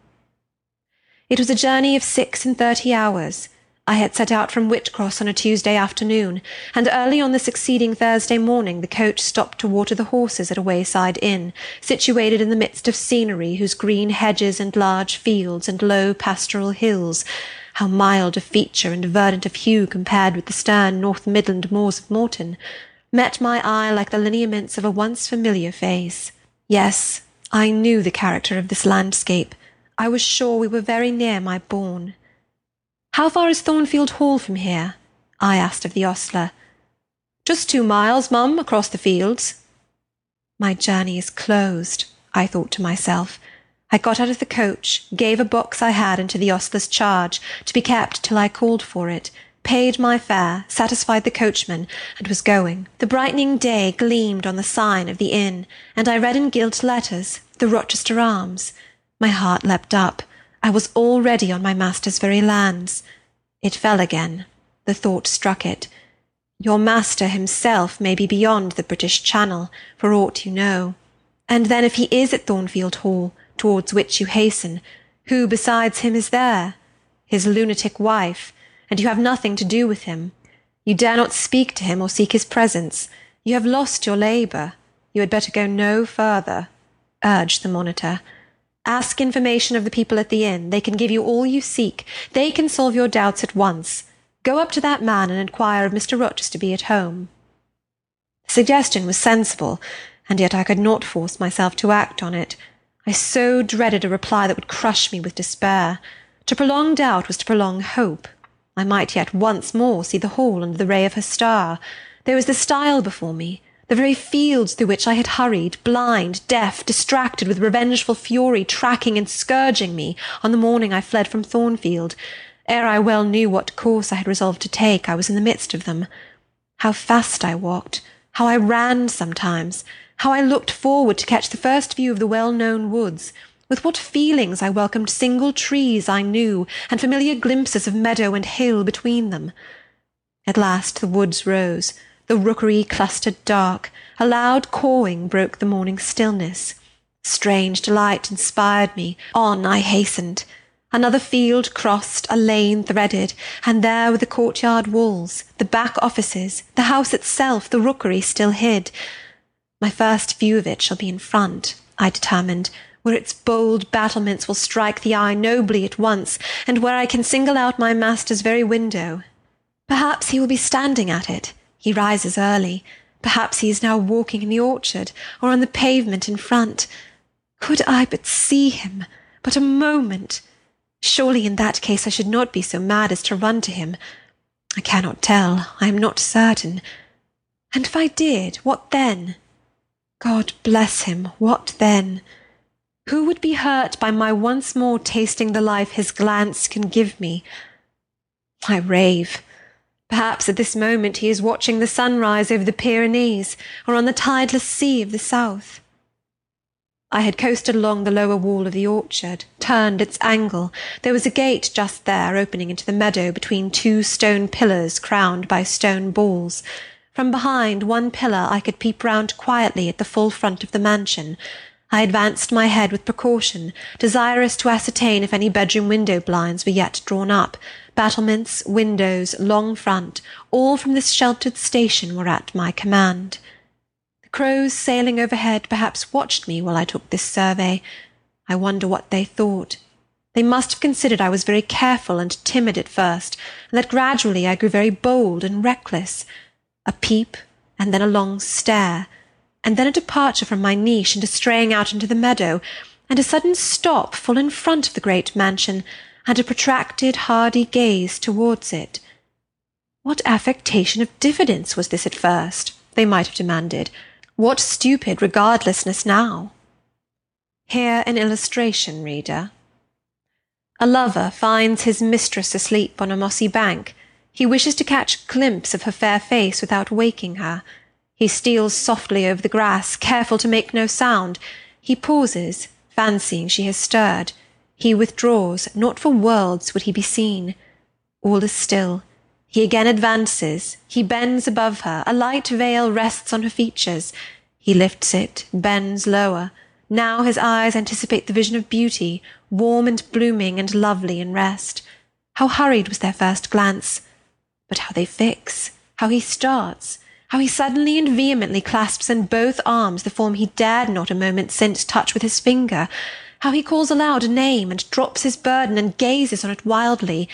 It was a journey of six and thirty hours. I had set out from Whitcross on a Tuesday afternoon, and early on the succeeding Thursday morning the coach stopped to water the horses at a wayside inn, situated in the midst of scenery whose green hedges and large fields and low pastoral hills how mild of feature and verdant of hue compared with the stern North Midland moors of Morton, met my eye like the lineaments of a once familiar face. Yes, I knew the character of this landscape. I was sure we were very near my bourne. How far is Thornfield Hall from here? I asked of the ostler. Just two miles, mum, across the fields. My journey is closed, I thought to myself. I got out of the coach, gave a box I had into the ostler's charge, to be kept till I called for it, paid my fare, satisfied the coachman, and was going. The brightening day gleamed on the sign of the inn, and I read in gilt letters, The Rochester Arms. My heart leapt up. I was already on my master's very lands. It fell again. The thought struck it. Your master himself may be beyond the British Channel, for aught you know. And then if he is at Thornfield Hall, towards which you hasten, who besides him is there? His lunatic wife, and you have nothing to do with him. You dare not speak to him or seek his presence. You have lost your labour. You had better go no further, urged the monitor. Ask information of the people at the inn. They can give you all you seek. They can solve your doubts at once. Go up to that man and inquire if Mr. Rochester be at home. The suggestion was sensible, and yet I could not force myself to act on it. I so dreaded a reply that would crush me with despair. To prolong doubt was to prolong hope. I might yet once more see the Hall under the ray of her star. There was the stile before me, the very fields through which I had hurried, blind, deaf, distracted with revengeful fury, tracking and scourging me on the morning I fled from Thornfield. Ere I well knew what course I had resolved to take, I was in the midst of them. How fast I walked, how I ran sometimes, how I looked forward to catch the first view of the well-known woods, with what feelings I welcomed single trees I knew, and familiar glimpses of meadow and hill between them. At last the woods rose, the rookery clustered dark, a loud cawing broke the morning stillness. Strange delight inspired me, on I hastened. Another field crossed, a lane threaded, and there were the courtyard walls, the back offices, the house itself, the rookery still hid, my first view of it shall be in front, I determined, where its bold battlements will strike the eye nobly at once, and where I can single out my master's very window. Perhaps he will be standing at it. He rises early. Perhaps he is now walking in the orchard, or on the pavement in front. Could I but see him, but a moment! Surely in that case I should not be so mad as to run to him. I cannot tell. I am not certain. And if I did, what then? God bless him! What then? Who would be hurt by my once more tasting the life his glance can give me? I rave. Perhaps at this moment he is watching the sunrise over the Pyrenees, or on the tideless sea of the south. I had coasted along the lower wall of the orchard, turned its angle. There was a gate just there, opening into the meadow between two stone pillars crowned by stone balls. From behind one pillar I could peep round quietly at the full front of the mansion. I advanced my head with precaution, desirous to ascertain if any bedroom window blinds were yet drawn up. Battlements, windows, long front, all from this sheltered station were at my command The crows sailing overhead perhaps watched me while I took this survey. I wonder what they thought. They must have considered I was very careful and timid at first, and that gradually I grew very bold and reckless. A peep, and then a long stare, and then a departure from my niche and a straying out into the meadow, and a sudden stop full in front of the great mansion, and a protracted, hardy gaze towards it. What affectation of diffidence was this at first? they might have demanded. What stupid regardlessness now! Here an illustration, reader. A lover finds his mistress asleep on a mossy bank. He wishes to catch a glimpse of her fair face without waking her. He steals softly over the grass, careful to make no sound. He pauses, fancying she has stirred. He withdraws, not for worlds would he be seen. All is still. He again advances, he bends above her, a light veil rests on her features. He lifts it, bends lower. Now his eyes anticipate the vision of beauty, warm and blooming and lovely in rest. How hurried was their first glance! But how they fix, how he starts, how he suddenly and vehemently clasps in both arms the form he dared not a moment since touch with his finger, how he calls aloud a name and drops his burden and gazes on it wildly,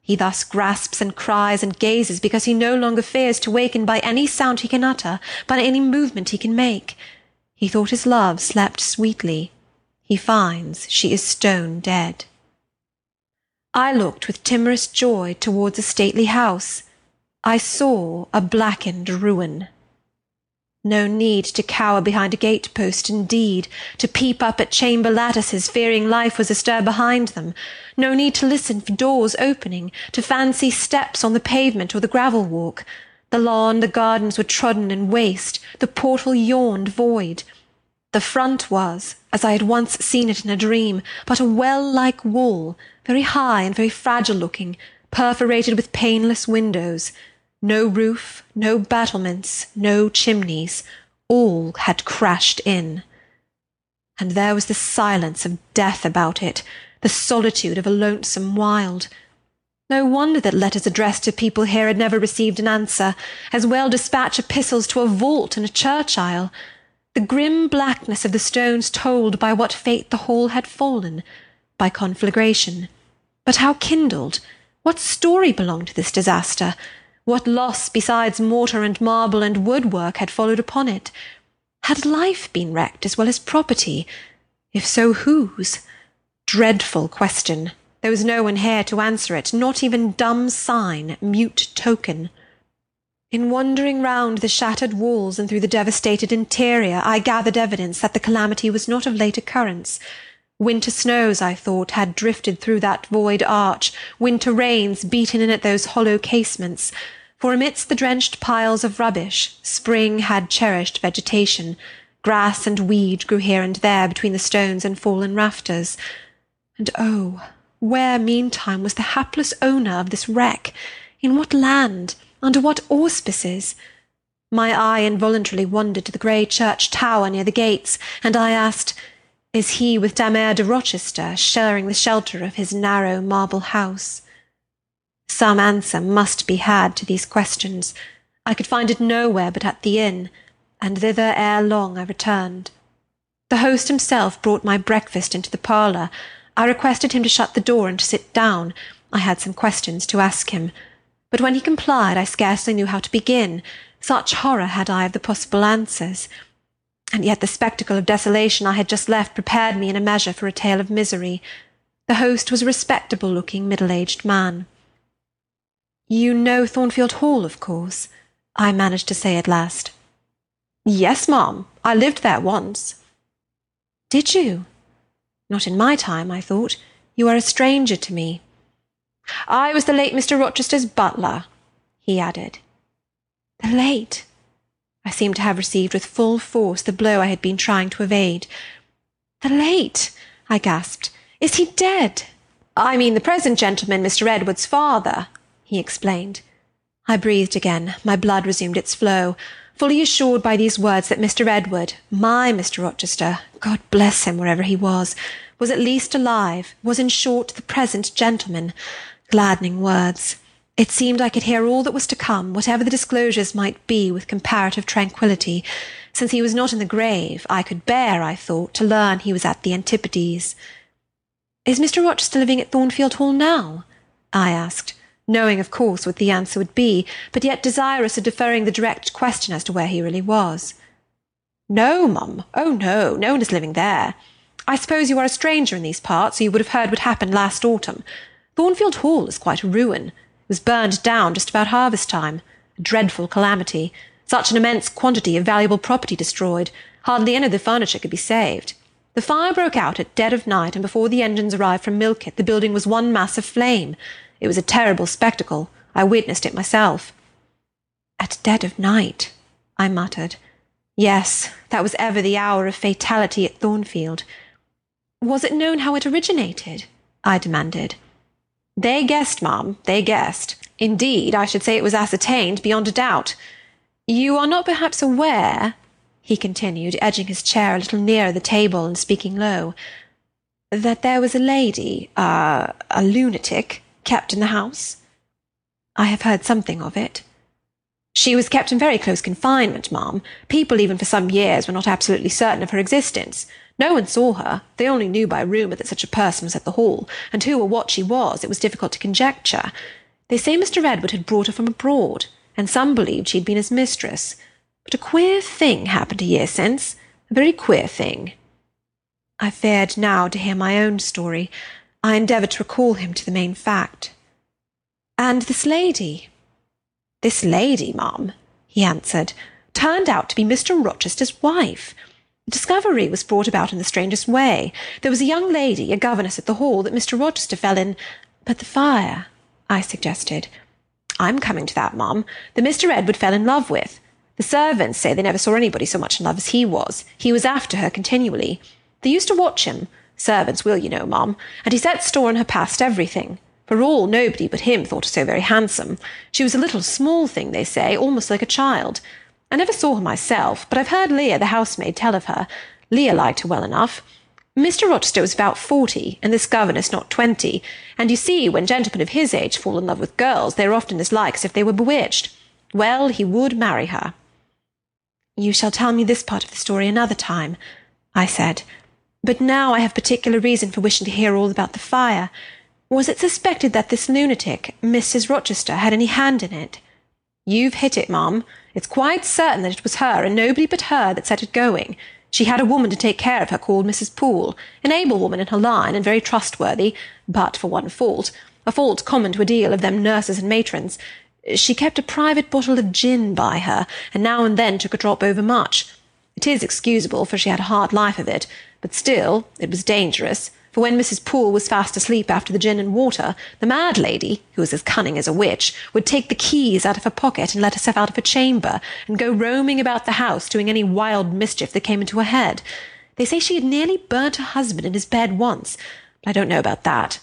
he thus grasps and cries and gazes because he no longer fears to waken by any sound he can utter, by any movement he can make. He thought his love slept sweetly. He finds she is stone dead. I looked with timorous joy towards a stately house. I saw a blackened ruin. No need to cower behind a gate post, indeed, to peep up at chamber lattices, fearing life was astir behind them. No need to listen for doors opening, to fancy steps on the pavement or the gravel walk. The lawn, the gardens were trodden and waste, the portal yawned void. The front was, as I had once seen it in a dream, but a well-like wall, very high and very fragile looking, perforated with paneless windows. No roof, no battlements, no chimneys, all had crashed in. And there was the silence of death about it, the solitude of a lonesome wild. No wonder that letters addressed to people here had never received an answer, as well dispatch epistles to a vault in a church aisle. The grim blackness of the stones told by what fate the hall had fallen, by conflagration. But how kindled? What story belonged to this disaster? What loss besides mortar and marble and woodwork had followed upon it? Had life been wrecked as well as property? If so, whose? Dreadful question. There was no one here to answer it, not even dumb sign, mute token. In wandering round the shattered walls and through the devastated interior, I gathered evidence that the calamity was not of late occurrence. Winter snows, I thought, had drifted through that void arch, winter rains beaten in at those hollow casements for amidst the drenched piles of rubbish spring had cherished vegetation, grass and weed grew here and there between the stones and fallen rafters. And oh, where meantime was the hapless owner of this wreck? In what land? Under what auspices? My eye involuntarily wandered to the grey church tower near the gates, and I asked, Is he with Damer de Rochester sharing the shelter of his narrow marble house? Some answer must be had to these questions. I could find it nowhere but at the inn, and thither ere long I returned. The host himself brought my breakfast into the parlour. I requested him to shut the door and to sit down. I had some questions to ask him. But when he complied, I scarcely knew how to begin, such horror had I of the possible answers. And yet the spectacle of desolation I had just left prepared me in a measure for a tale of misery. The host was a respectable looking middle aged man. You know Thornfield Hall, of course, I managed to say at last.
Yes, ma'am. I lived there once.
Did you? Not in my time, I thought. You are a stranger to me.
I was the late Mr. Rochester's butler, he added.
The late? I seemed to have received with full force the blow I had been trying to evade. The late? I gasped. Is he dead? I mean the present gentleman, Mr. Edward's father, he explained. I breathed again. My blood resumed its flow, fully assured by these words that Mr. Edward, my Mr. Rochester, God bless him wherever he was, was at least alive, was in short the present gentleman. Gladdening words. It seemed I could hear all that was to come, whatever the disclosures might be, with comparative tranquillity. Since he was not in the grave, I could bear, I thought, to learn he was at the Antipodes. Is Mr. Rochester living at Thornfield Hall now? I asked, knowing, of course, what the answer would be, but yet desirous of deferring the direct question as to where he really was. No, mum. Oh, no, no one is living there. I suppose you are a stranger in these parts, or you would have heard what happened last autumn. Thornfield Hall is quite a ruin. Was burned down just about harvest time. A dreadful calamity. Such an immense quantity of valuable property destroyed. Hardly any of the furniture could be saved. The fire broke out at dead of night, and before the engines arrived from Millcote, the building was one mass of flame. It was a terrible spectacle. I witnessed it myself. At dead of night, I muttered. Yes, that was ever the hour of fatality at Thornfield. Was it known how it originated? I demanded. They guessed, ma'am, they guessed. Indeed, I should say it was ascertained beyond a doubt. You are not perhaps aware, he continued, edging his chair a little nearer the table and speaking low, that there was a lady, a, a lunatic, kept in the house? I have heard something of it. She was kept in very close confinement, ma'am. People even for some years were not absolutely certain of her existence. No one saw her. They only knew by rumour that such a person was at the Hall, and who or what she was it was difficult to conjecture. They say Mr. Edward had brought her from abroad, and some believed she had been his mistress. But a queer thing happened a year since, a very queer thing. I feared now to hear my own story. I endeavoured to recall him to the main fact. And this lady? This lady, ma'am, he answered, turned out to be Mr. Rochester's wife. The discovery was brought about in the strangest way. There was a young lady, a governess at the Hall, that Mr. Rochester fell in. But the fire, I suggested. I'm coming to that, ma'am. The Mr. Edward fell in love with. The servants say they never saw anybody so much in love as he was. He was after her continually. They used to watch him. Servants will, you know, ma'am. And he set store on her past everything. For all, nobody but him thought her so very handsome. She was a little small thing, they say, almost like a child. I never saw her myself, but I've heard Leah, the housemaid, tell of her. Leah liked her well enough. Mr. Rochester was about forty, and this governess not twenty, and you see, when gentlemen of his age fall in love with girls, they are often as like as if they were bewitched. Well, he would marry her. You shall tell me this part of the story another time, I said. But now I have particular reason for wishing to hear all about the fire. Was it suspected that this lunatic, Mrs. Rochester, had any hand in it? You've hit it, ma'am. It's quite certain that it was her, and nobody but her, that set it going. She had a woman to take care of her called Mrs. Poole, an able woman in her line, and very trustworthy, but for one fault, a fault common to a deal of them nurses and matrons. She kept a private bottle of gin by her, and now and then took a drop overmuch. It is excusable, for she had a hard life of it, but still it was dangerous, for when Mrs. Poole was fast asleep after the gin and water, the mad lady, who was as cunning as a witch, would take the keys out of her pocket and let herself out of her chamber, and go roaming about the house, doing any wild mischief that came into her head. They say she had nearly burnt her husband in his bed once, but I don't know about that.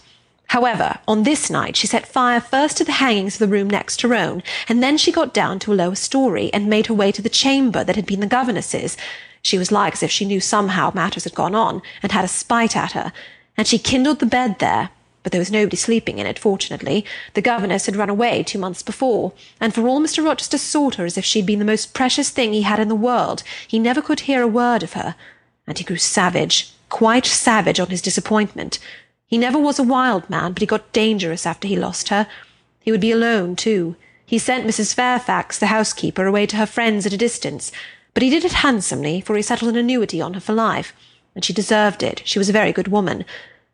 However, on this night she set fire first to the hangings of the room next her own, and then she got down to a lower story, and made her way to the chamber that had been the governess's. She was like as if she knew somehow matters had gone on, and had a spite at her, and she kindled the bed there. But there was nobody sleeping in it, fortunately. The governess had run away two months before, and for all Mr. Rochester sought her as if she'd been the most precious thing he had in the world, he never could hear a word of her. And he grew savage, quite savage on his disappointment. He never was a wild man, but he got dangerous after he lost her. He would be alone, too. He sent Mrs. Fairfax, the housekeeper, away to her friends at a distance, but he did it handsomely, for he settled an annuity on her for life, and she deserved it. She was a very good woman.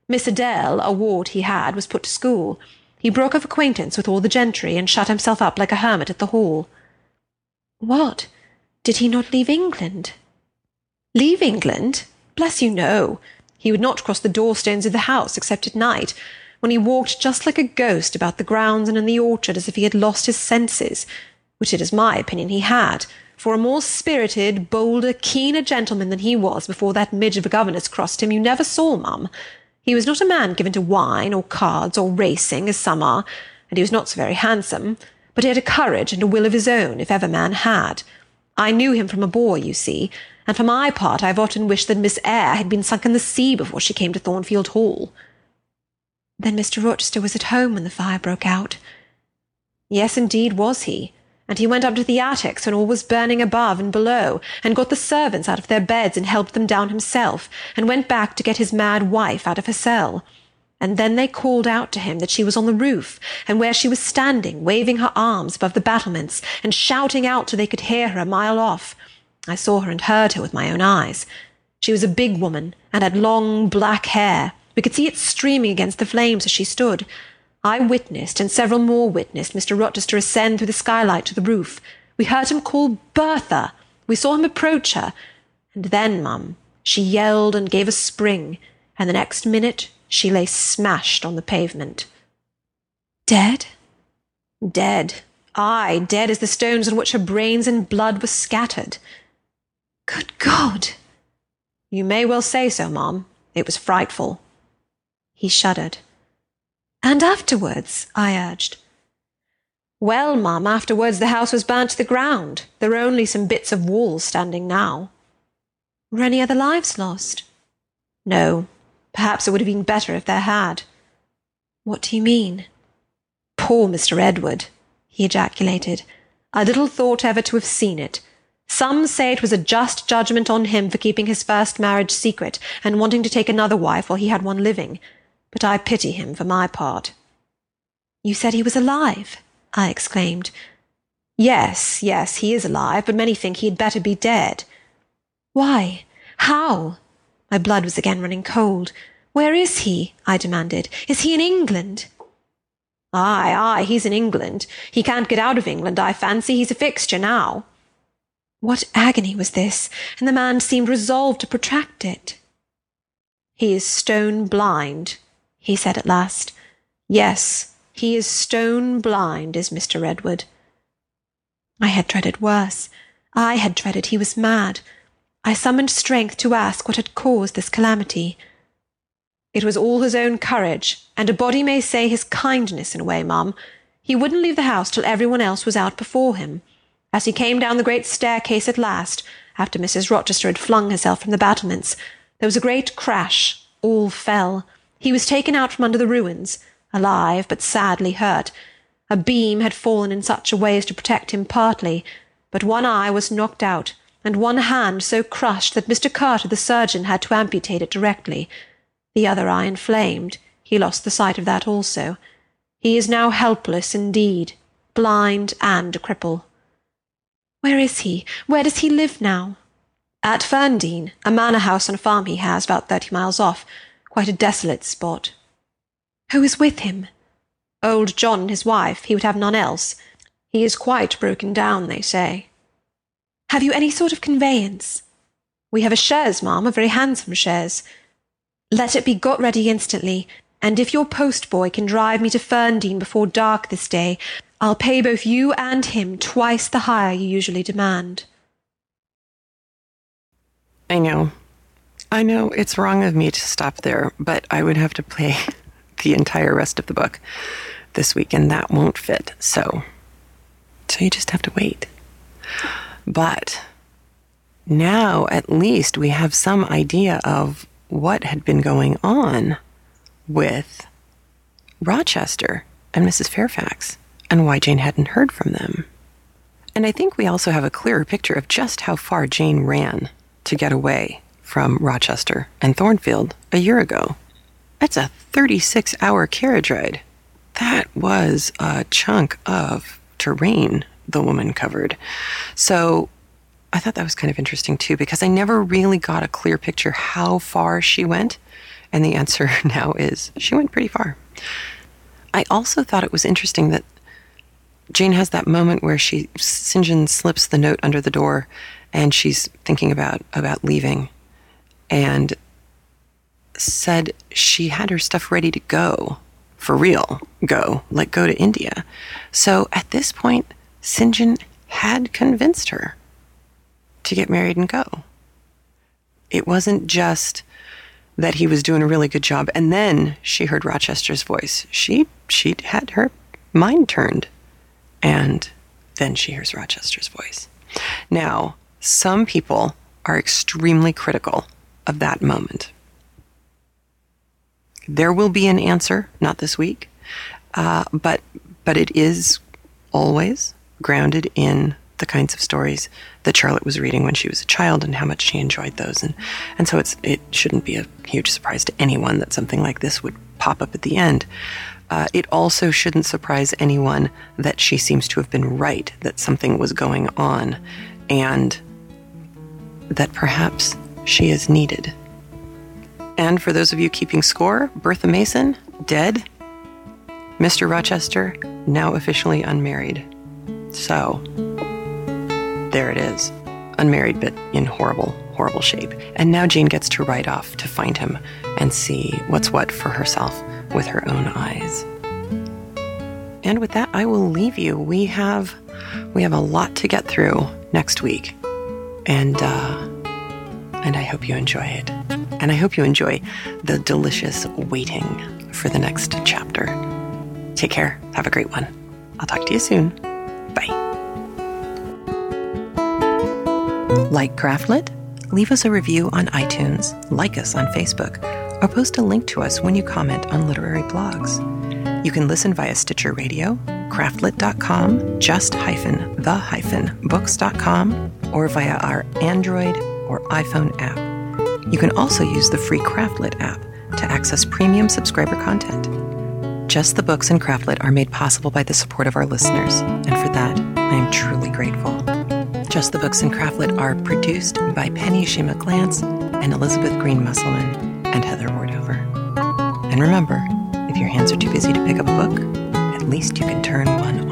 Miss Adele, a ward he had, was put to school. He broke off acquaintance with all the gentry, and shut himself up like a hermit at the Hall. What? Did he not leave England? Leave England? Bless you, no. He would not cross the door-stones of the house except at night, when he walked just like a ghost about the grounds and in the orchard as if he had lost his senses, which it is my opinion he had, for a more spirited, bolder, keener gentleman than he was before that midge of a governess crossed him you never saw, mum. He was not a man given to wine, or cards, or racing, as some are, and he was not so very handsome, but he had a courage and a will of his own, if ever man had. I knew him from a boy, you see, and for my part I have often wished that Miss Eyre had been sunk in the sea before she came to Thornfield Hall. Then Mr. Rochester was at home when the fire broke out. Yes, indeed, was he. And he went up to the attics when all was burning above and below, and got the servants out of their beds and helped them down himself, and went back to get his mad wife out of her cell. And then they called out to him that she was on the roof, and where she was standing, waving her arms above the battlements, and shouting out till they could hear her a mile off. I saw her and heard her with my own eyes. She was a big woman, and had long black hair. We could see it streaming against the flames as she stood. I witnessed, and several more witnessed, Mr. Rochester ascend through the skylight to the roof. We heard him call Bertha. We saw him approach her. And then, mum, she yelled and gave a spring, and the next minute she lay smashed on the pavement. Dead? Dead. Ay, dead as the stones on which her brains and blood were scattered. Good God! You may well say so, ma'am. It was frightful. He shuddered. And afterwards? I urged. Well, ma'am, afterwards the house was burnt to the ground. There are only some bits of walls standing now. Were any other lives lost? No. Perhaps it would have been better if there had. What do you mean? Poor Mr. Edward, he ejaculated. I little thought ever to have seen it. Some say it was a just judgment on him for keeping his first marriage secret and wanting to take another wife while he had one living but I pity him for my part. You said he was alive? I exclaimed. Yes, yes, he is alive, but many think he had better be dead. Why? How? My blood was again running cold. Where is he? I demanded. Is he in England? Ay, ay, he's in England. He can't get out of England, I fancy. He's a fixture now. What agony was this? And the man seemed resolved to protract it. He is stone blind, he said at last. Yes, he is stone blind, is Mr. Edward. I had dreaded worse. I had dreaded he was mad. I summoned strength to ask what had caused this calamity. It was all his own courage, and a body may say his kindness in a way, ma'am. He wouldn't leave the house till every one else was out before him. As he came down the great staircase at last, after Mrs. Rochester had flung herself from the battlements, there was a great crash. All fell. He was taken out from under the ruins, alive but sadly hurt. A beam had fallen in such a way as to protect him partly, but one eye was knocked out, and one hand so crushed that Mr. Carter, the surgeon, had to amputate it directly. The other eye inflamed. He lost the sight of that also. He is now helpless indeed, blind and a cripple. Where is he? Where does he live now? At Ferndean, a manor house on a farm he has, about thirty miles off quite a desolate spot. Who is with him? Old John and his wife. He would have none else. He is quite broken down, they say. Have you any sort of conveyance? We have a chaise, ma'am, a very handsome chaise. Let it be got ready instantly, and if your post-boy can drive me to Ferndean before dark this day, I'll pay both you and him twice the hire you usually demand.
I know. I know it's wrong of me to stop there, but I would have to play the entire rest of the book this week, and that won't fit. So, so you just have to wait. But now at least we have some idea of what had been going on with Rochester and Mrs. Fairfax and why Jane hadn't heard from them. And I think we also have a clearer picture of just how far Jane ran to get away from Rochester and Thornfield a year ago. That's a 36 hour carriage ride. That was a chunk of terrain the woman covered. So I thought that was kind of interesting too, because I never really got a clear picture how far she went. And the answer now is she went pretty far. I also thought it was interesting that Jane has that moment where she St. John slips the note under the door and she's thinking about about leaving and said she had her stuff ready to go for real go like go to india so at this point st. john had convinced her to get married and go. It wasn't just that he was doing a really good job and then she heard Rochester's voice. She she had her mind turned and then she hears Rochester's voice. Now, some people are extremely critical of that moment. There will be an answer, not this week, uh, but but it is always grounded in the kinds of stories that Charlotte was reading when she was a child and how much she enjoyed those. And, and so it's, it shouldn't be a huge surprise to anyone that something like this would pop up at the end. Uh, it also shouldn't surprise anyone that she seems to have been right, that something was going on, and that perhaps she is needed. And for those of you keeping score, Bertha Mason, dead. Mr. Rochester, now officially unmarried. So, there it is. Unmarried, but in horrible, horrible shape. And now Jane gets to ride off to find him and see what's what for herself with her own eyes. And with that, I will leave you. We have we have a lot to get through next week, and uh, and I hope you enjoy it. And I hope you enjoy the delicious waiting for the next chapter. Take care. Have a great one. I'll talk to you soon. Bye. Like Craftlit? Leave us a review on iTunes, like us on Facebook, or post a link to us when you comment on literary blogs. You can listen via Stitcher Radio, craftlit.com, just hyphen the hyphen books.com, or via our Android or iPhone app. You can also use the free Craftlit app to access premium subscriber content. Just the Books and Craftlit are made possible by the support of our listeners, and for that, I am truly grateful. Just the Books and Craftlit are produced by Penny Shima Glanz and Elizabeth Green Musselman and Heather Ordover. And remember, if your hands are too busy to pick up a book, at least you can turn one on.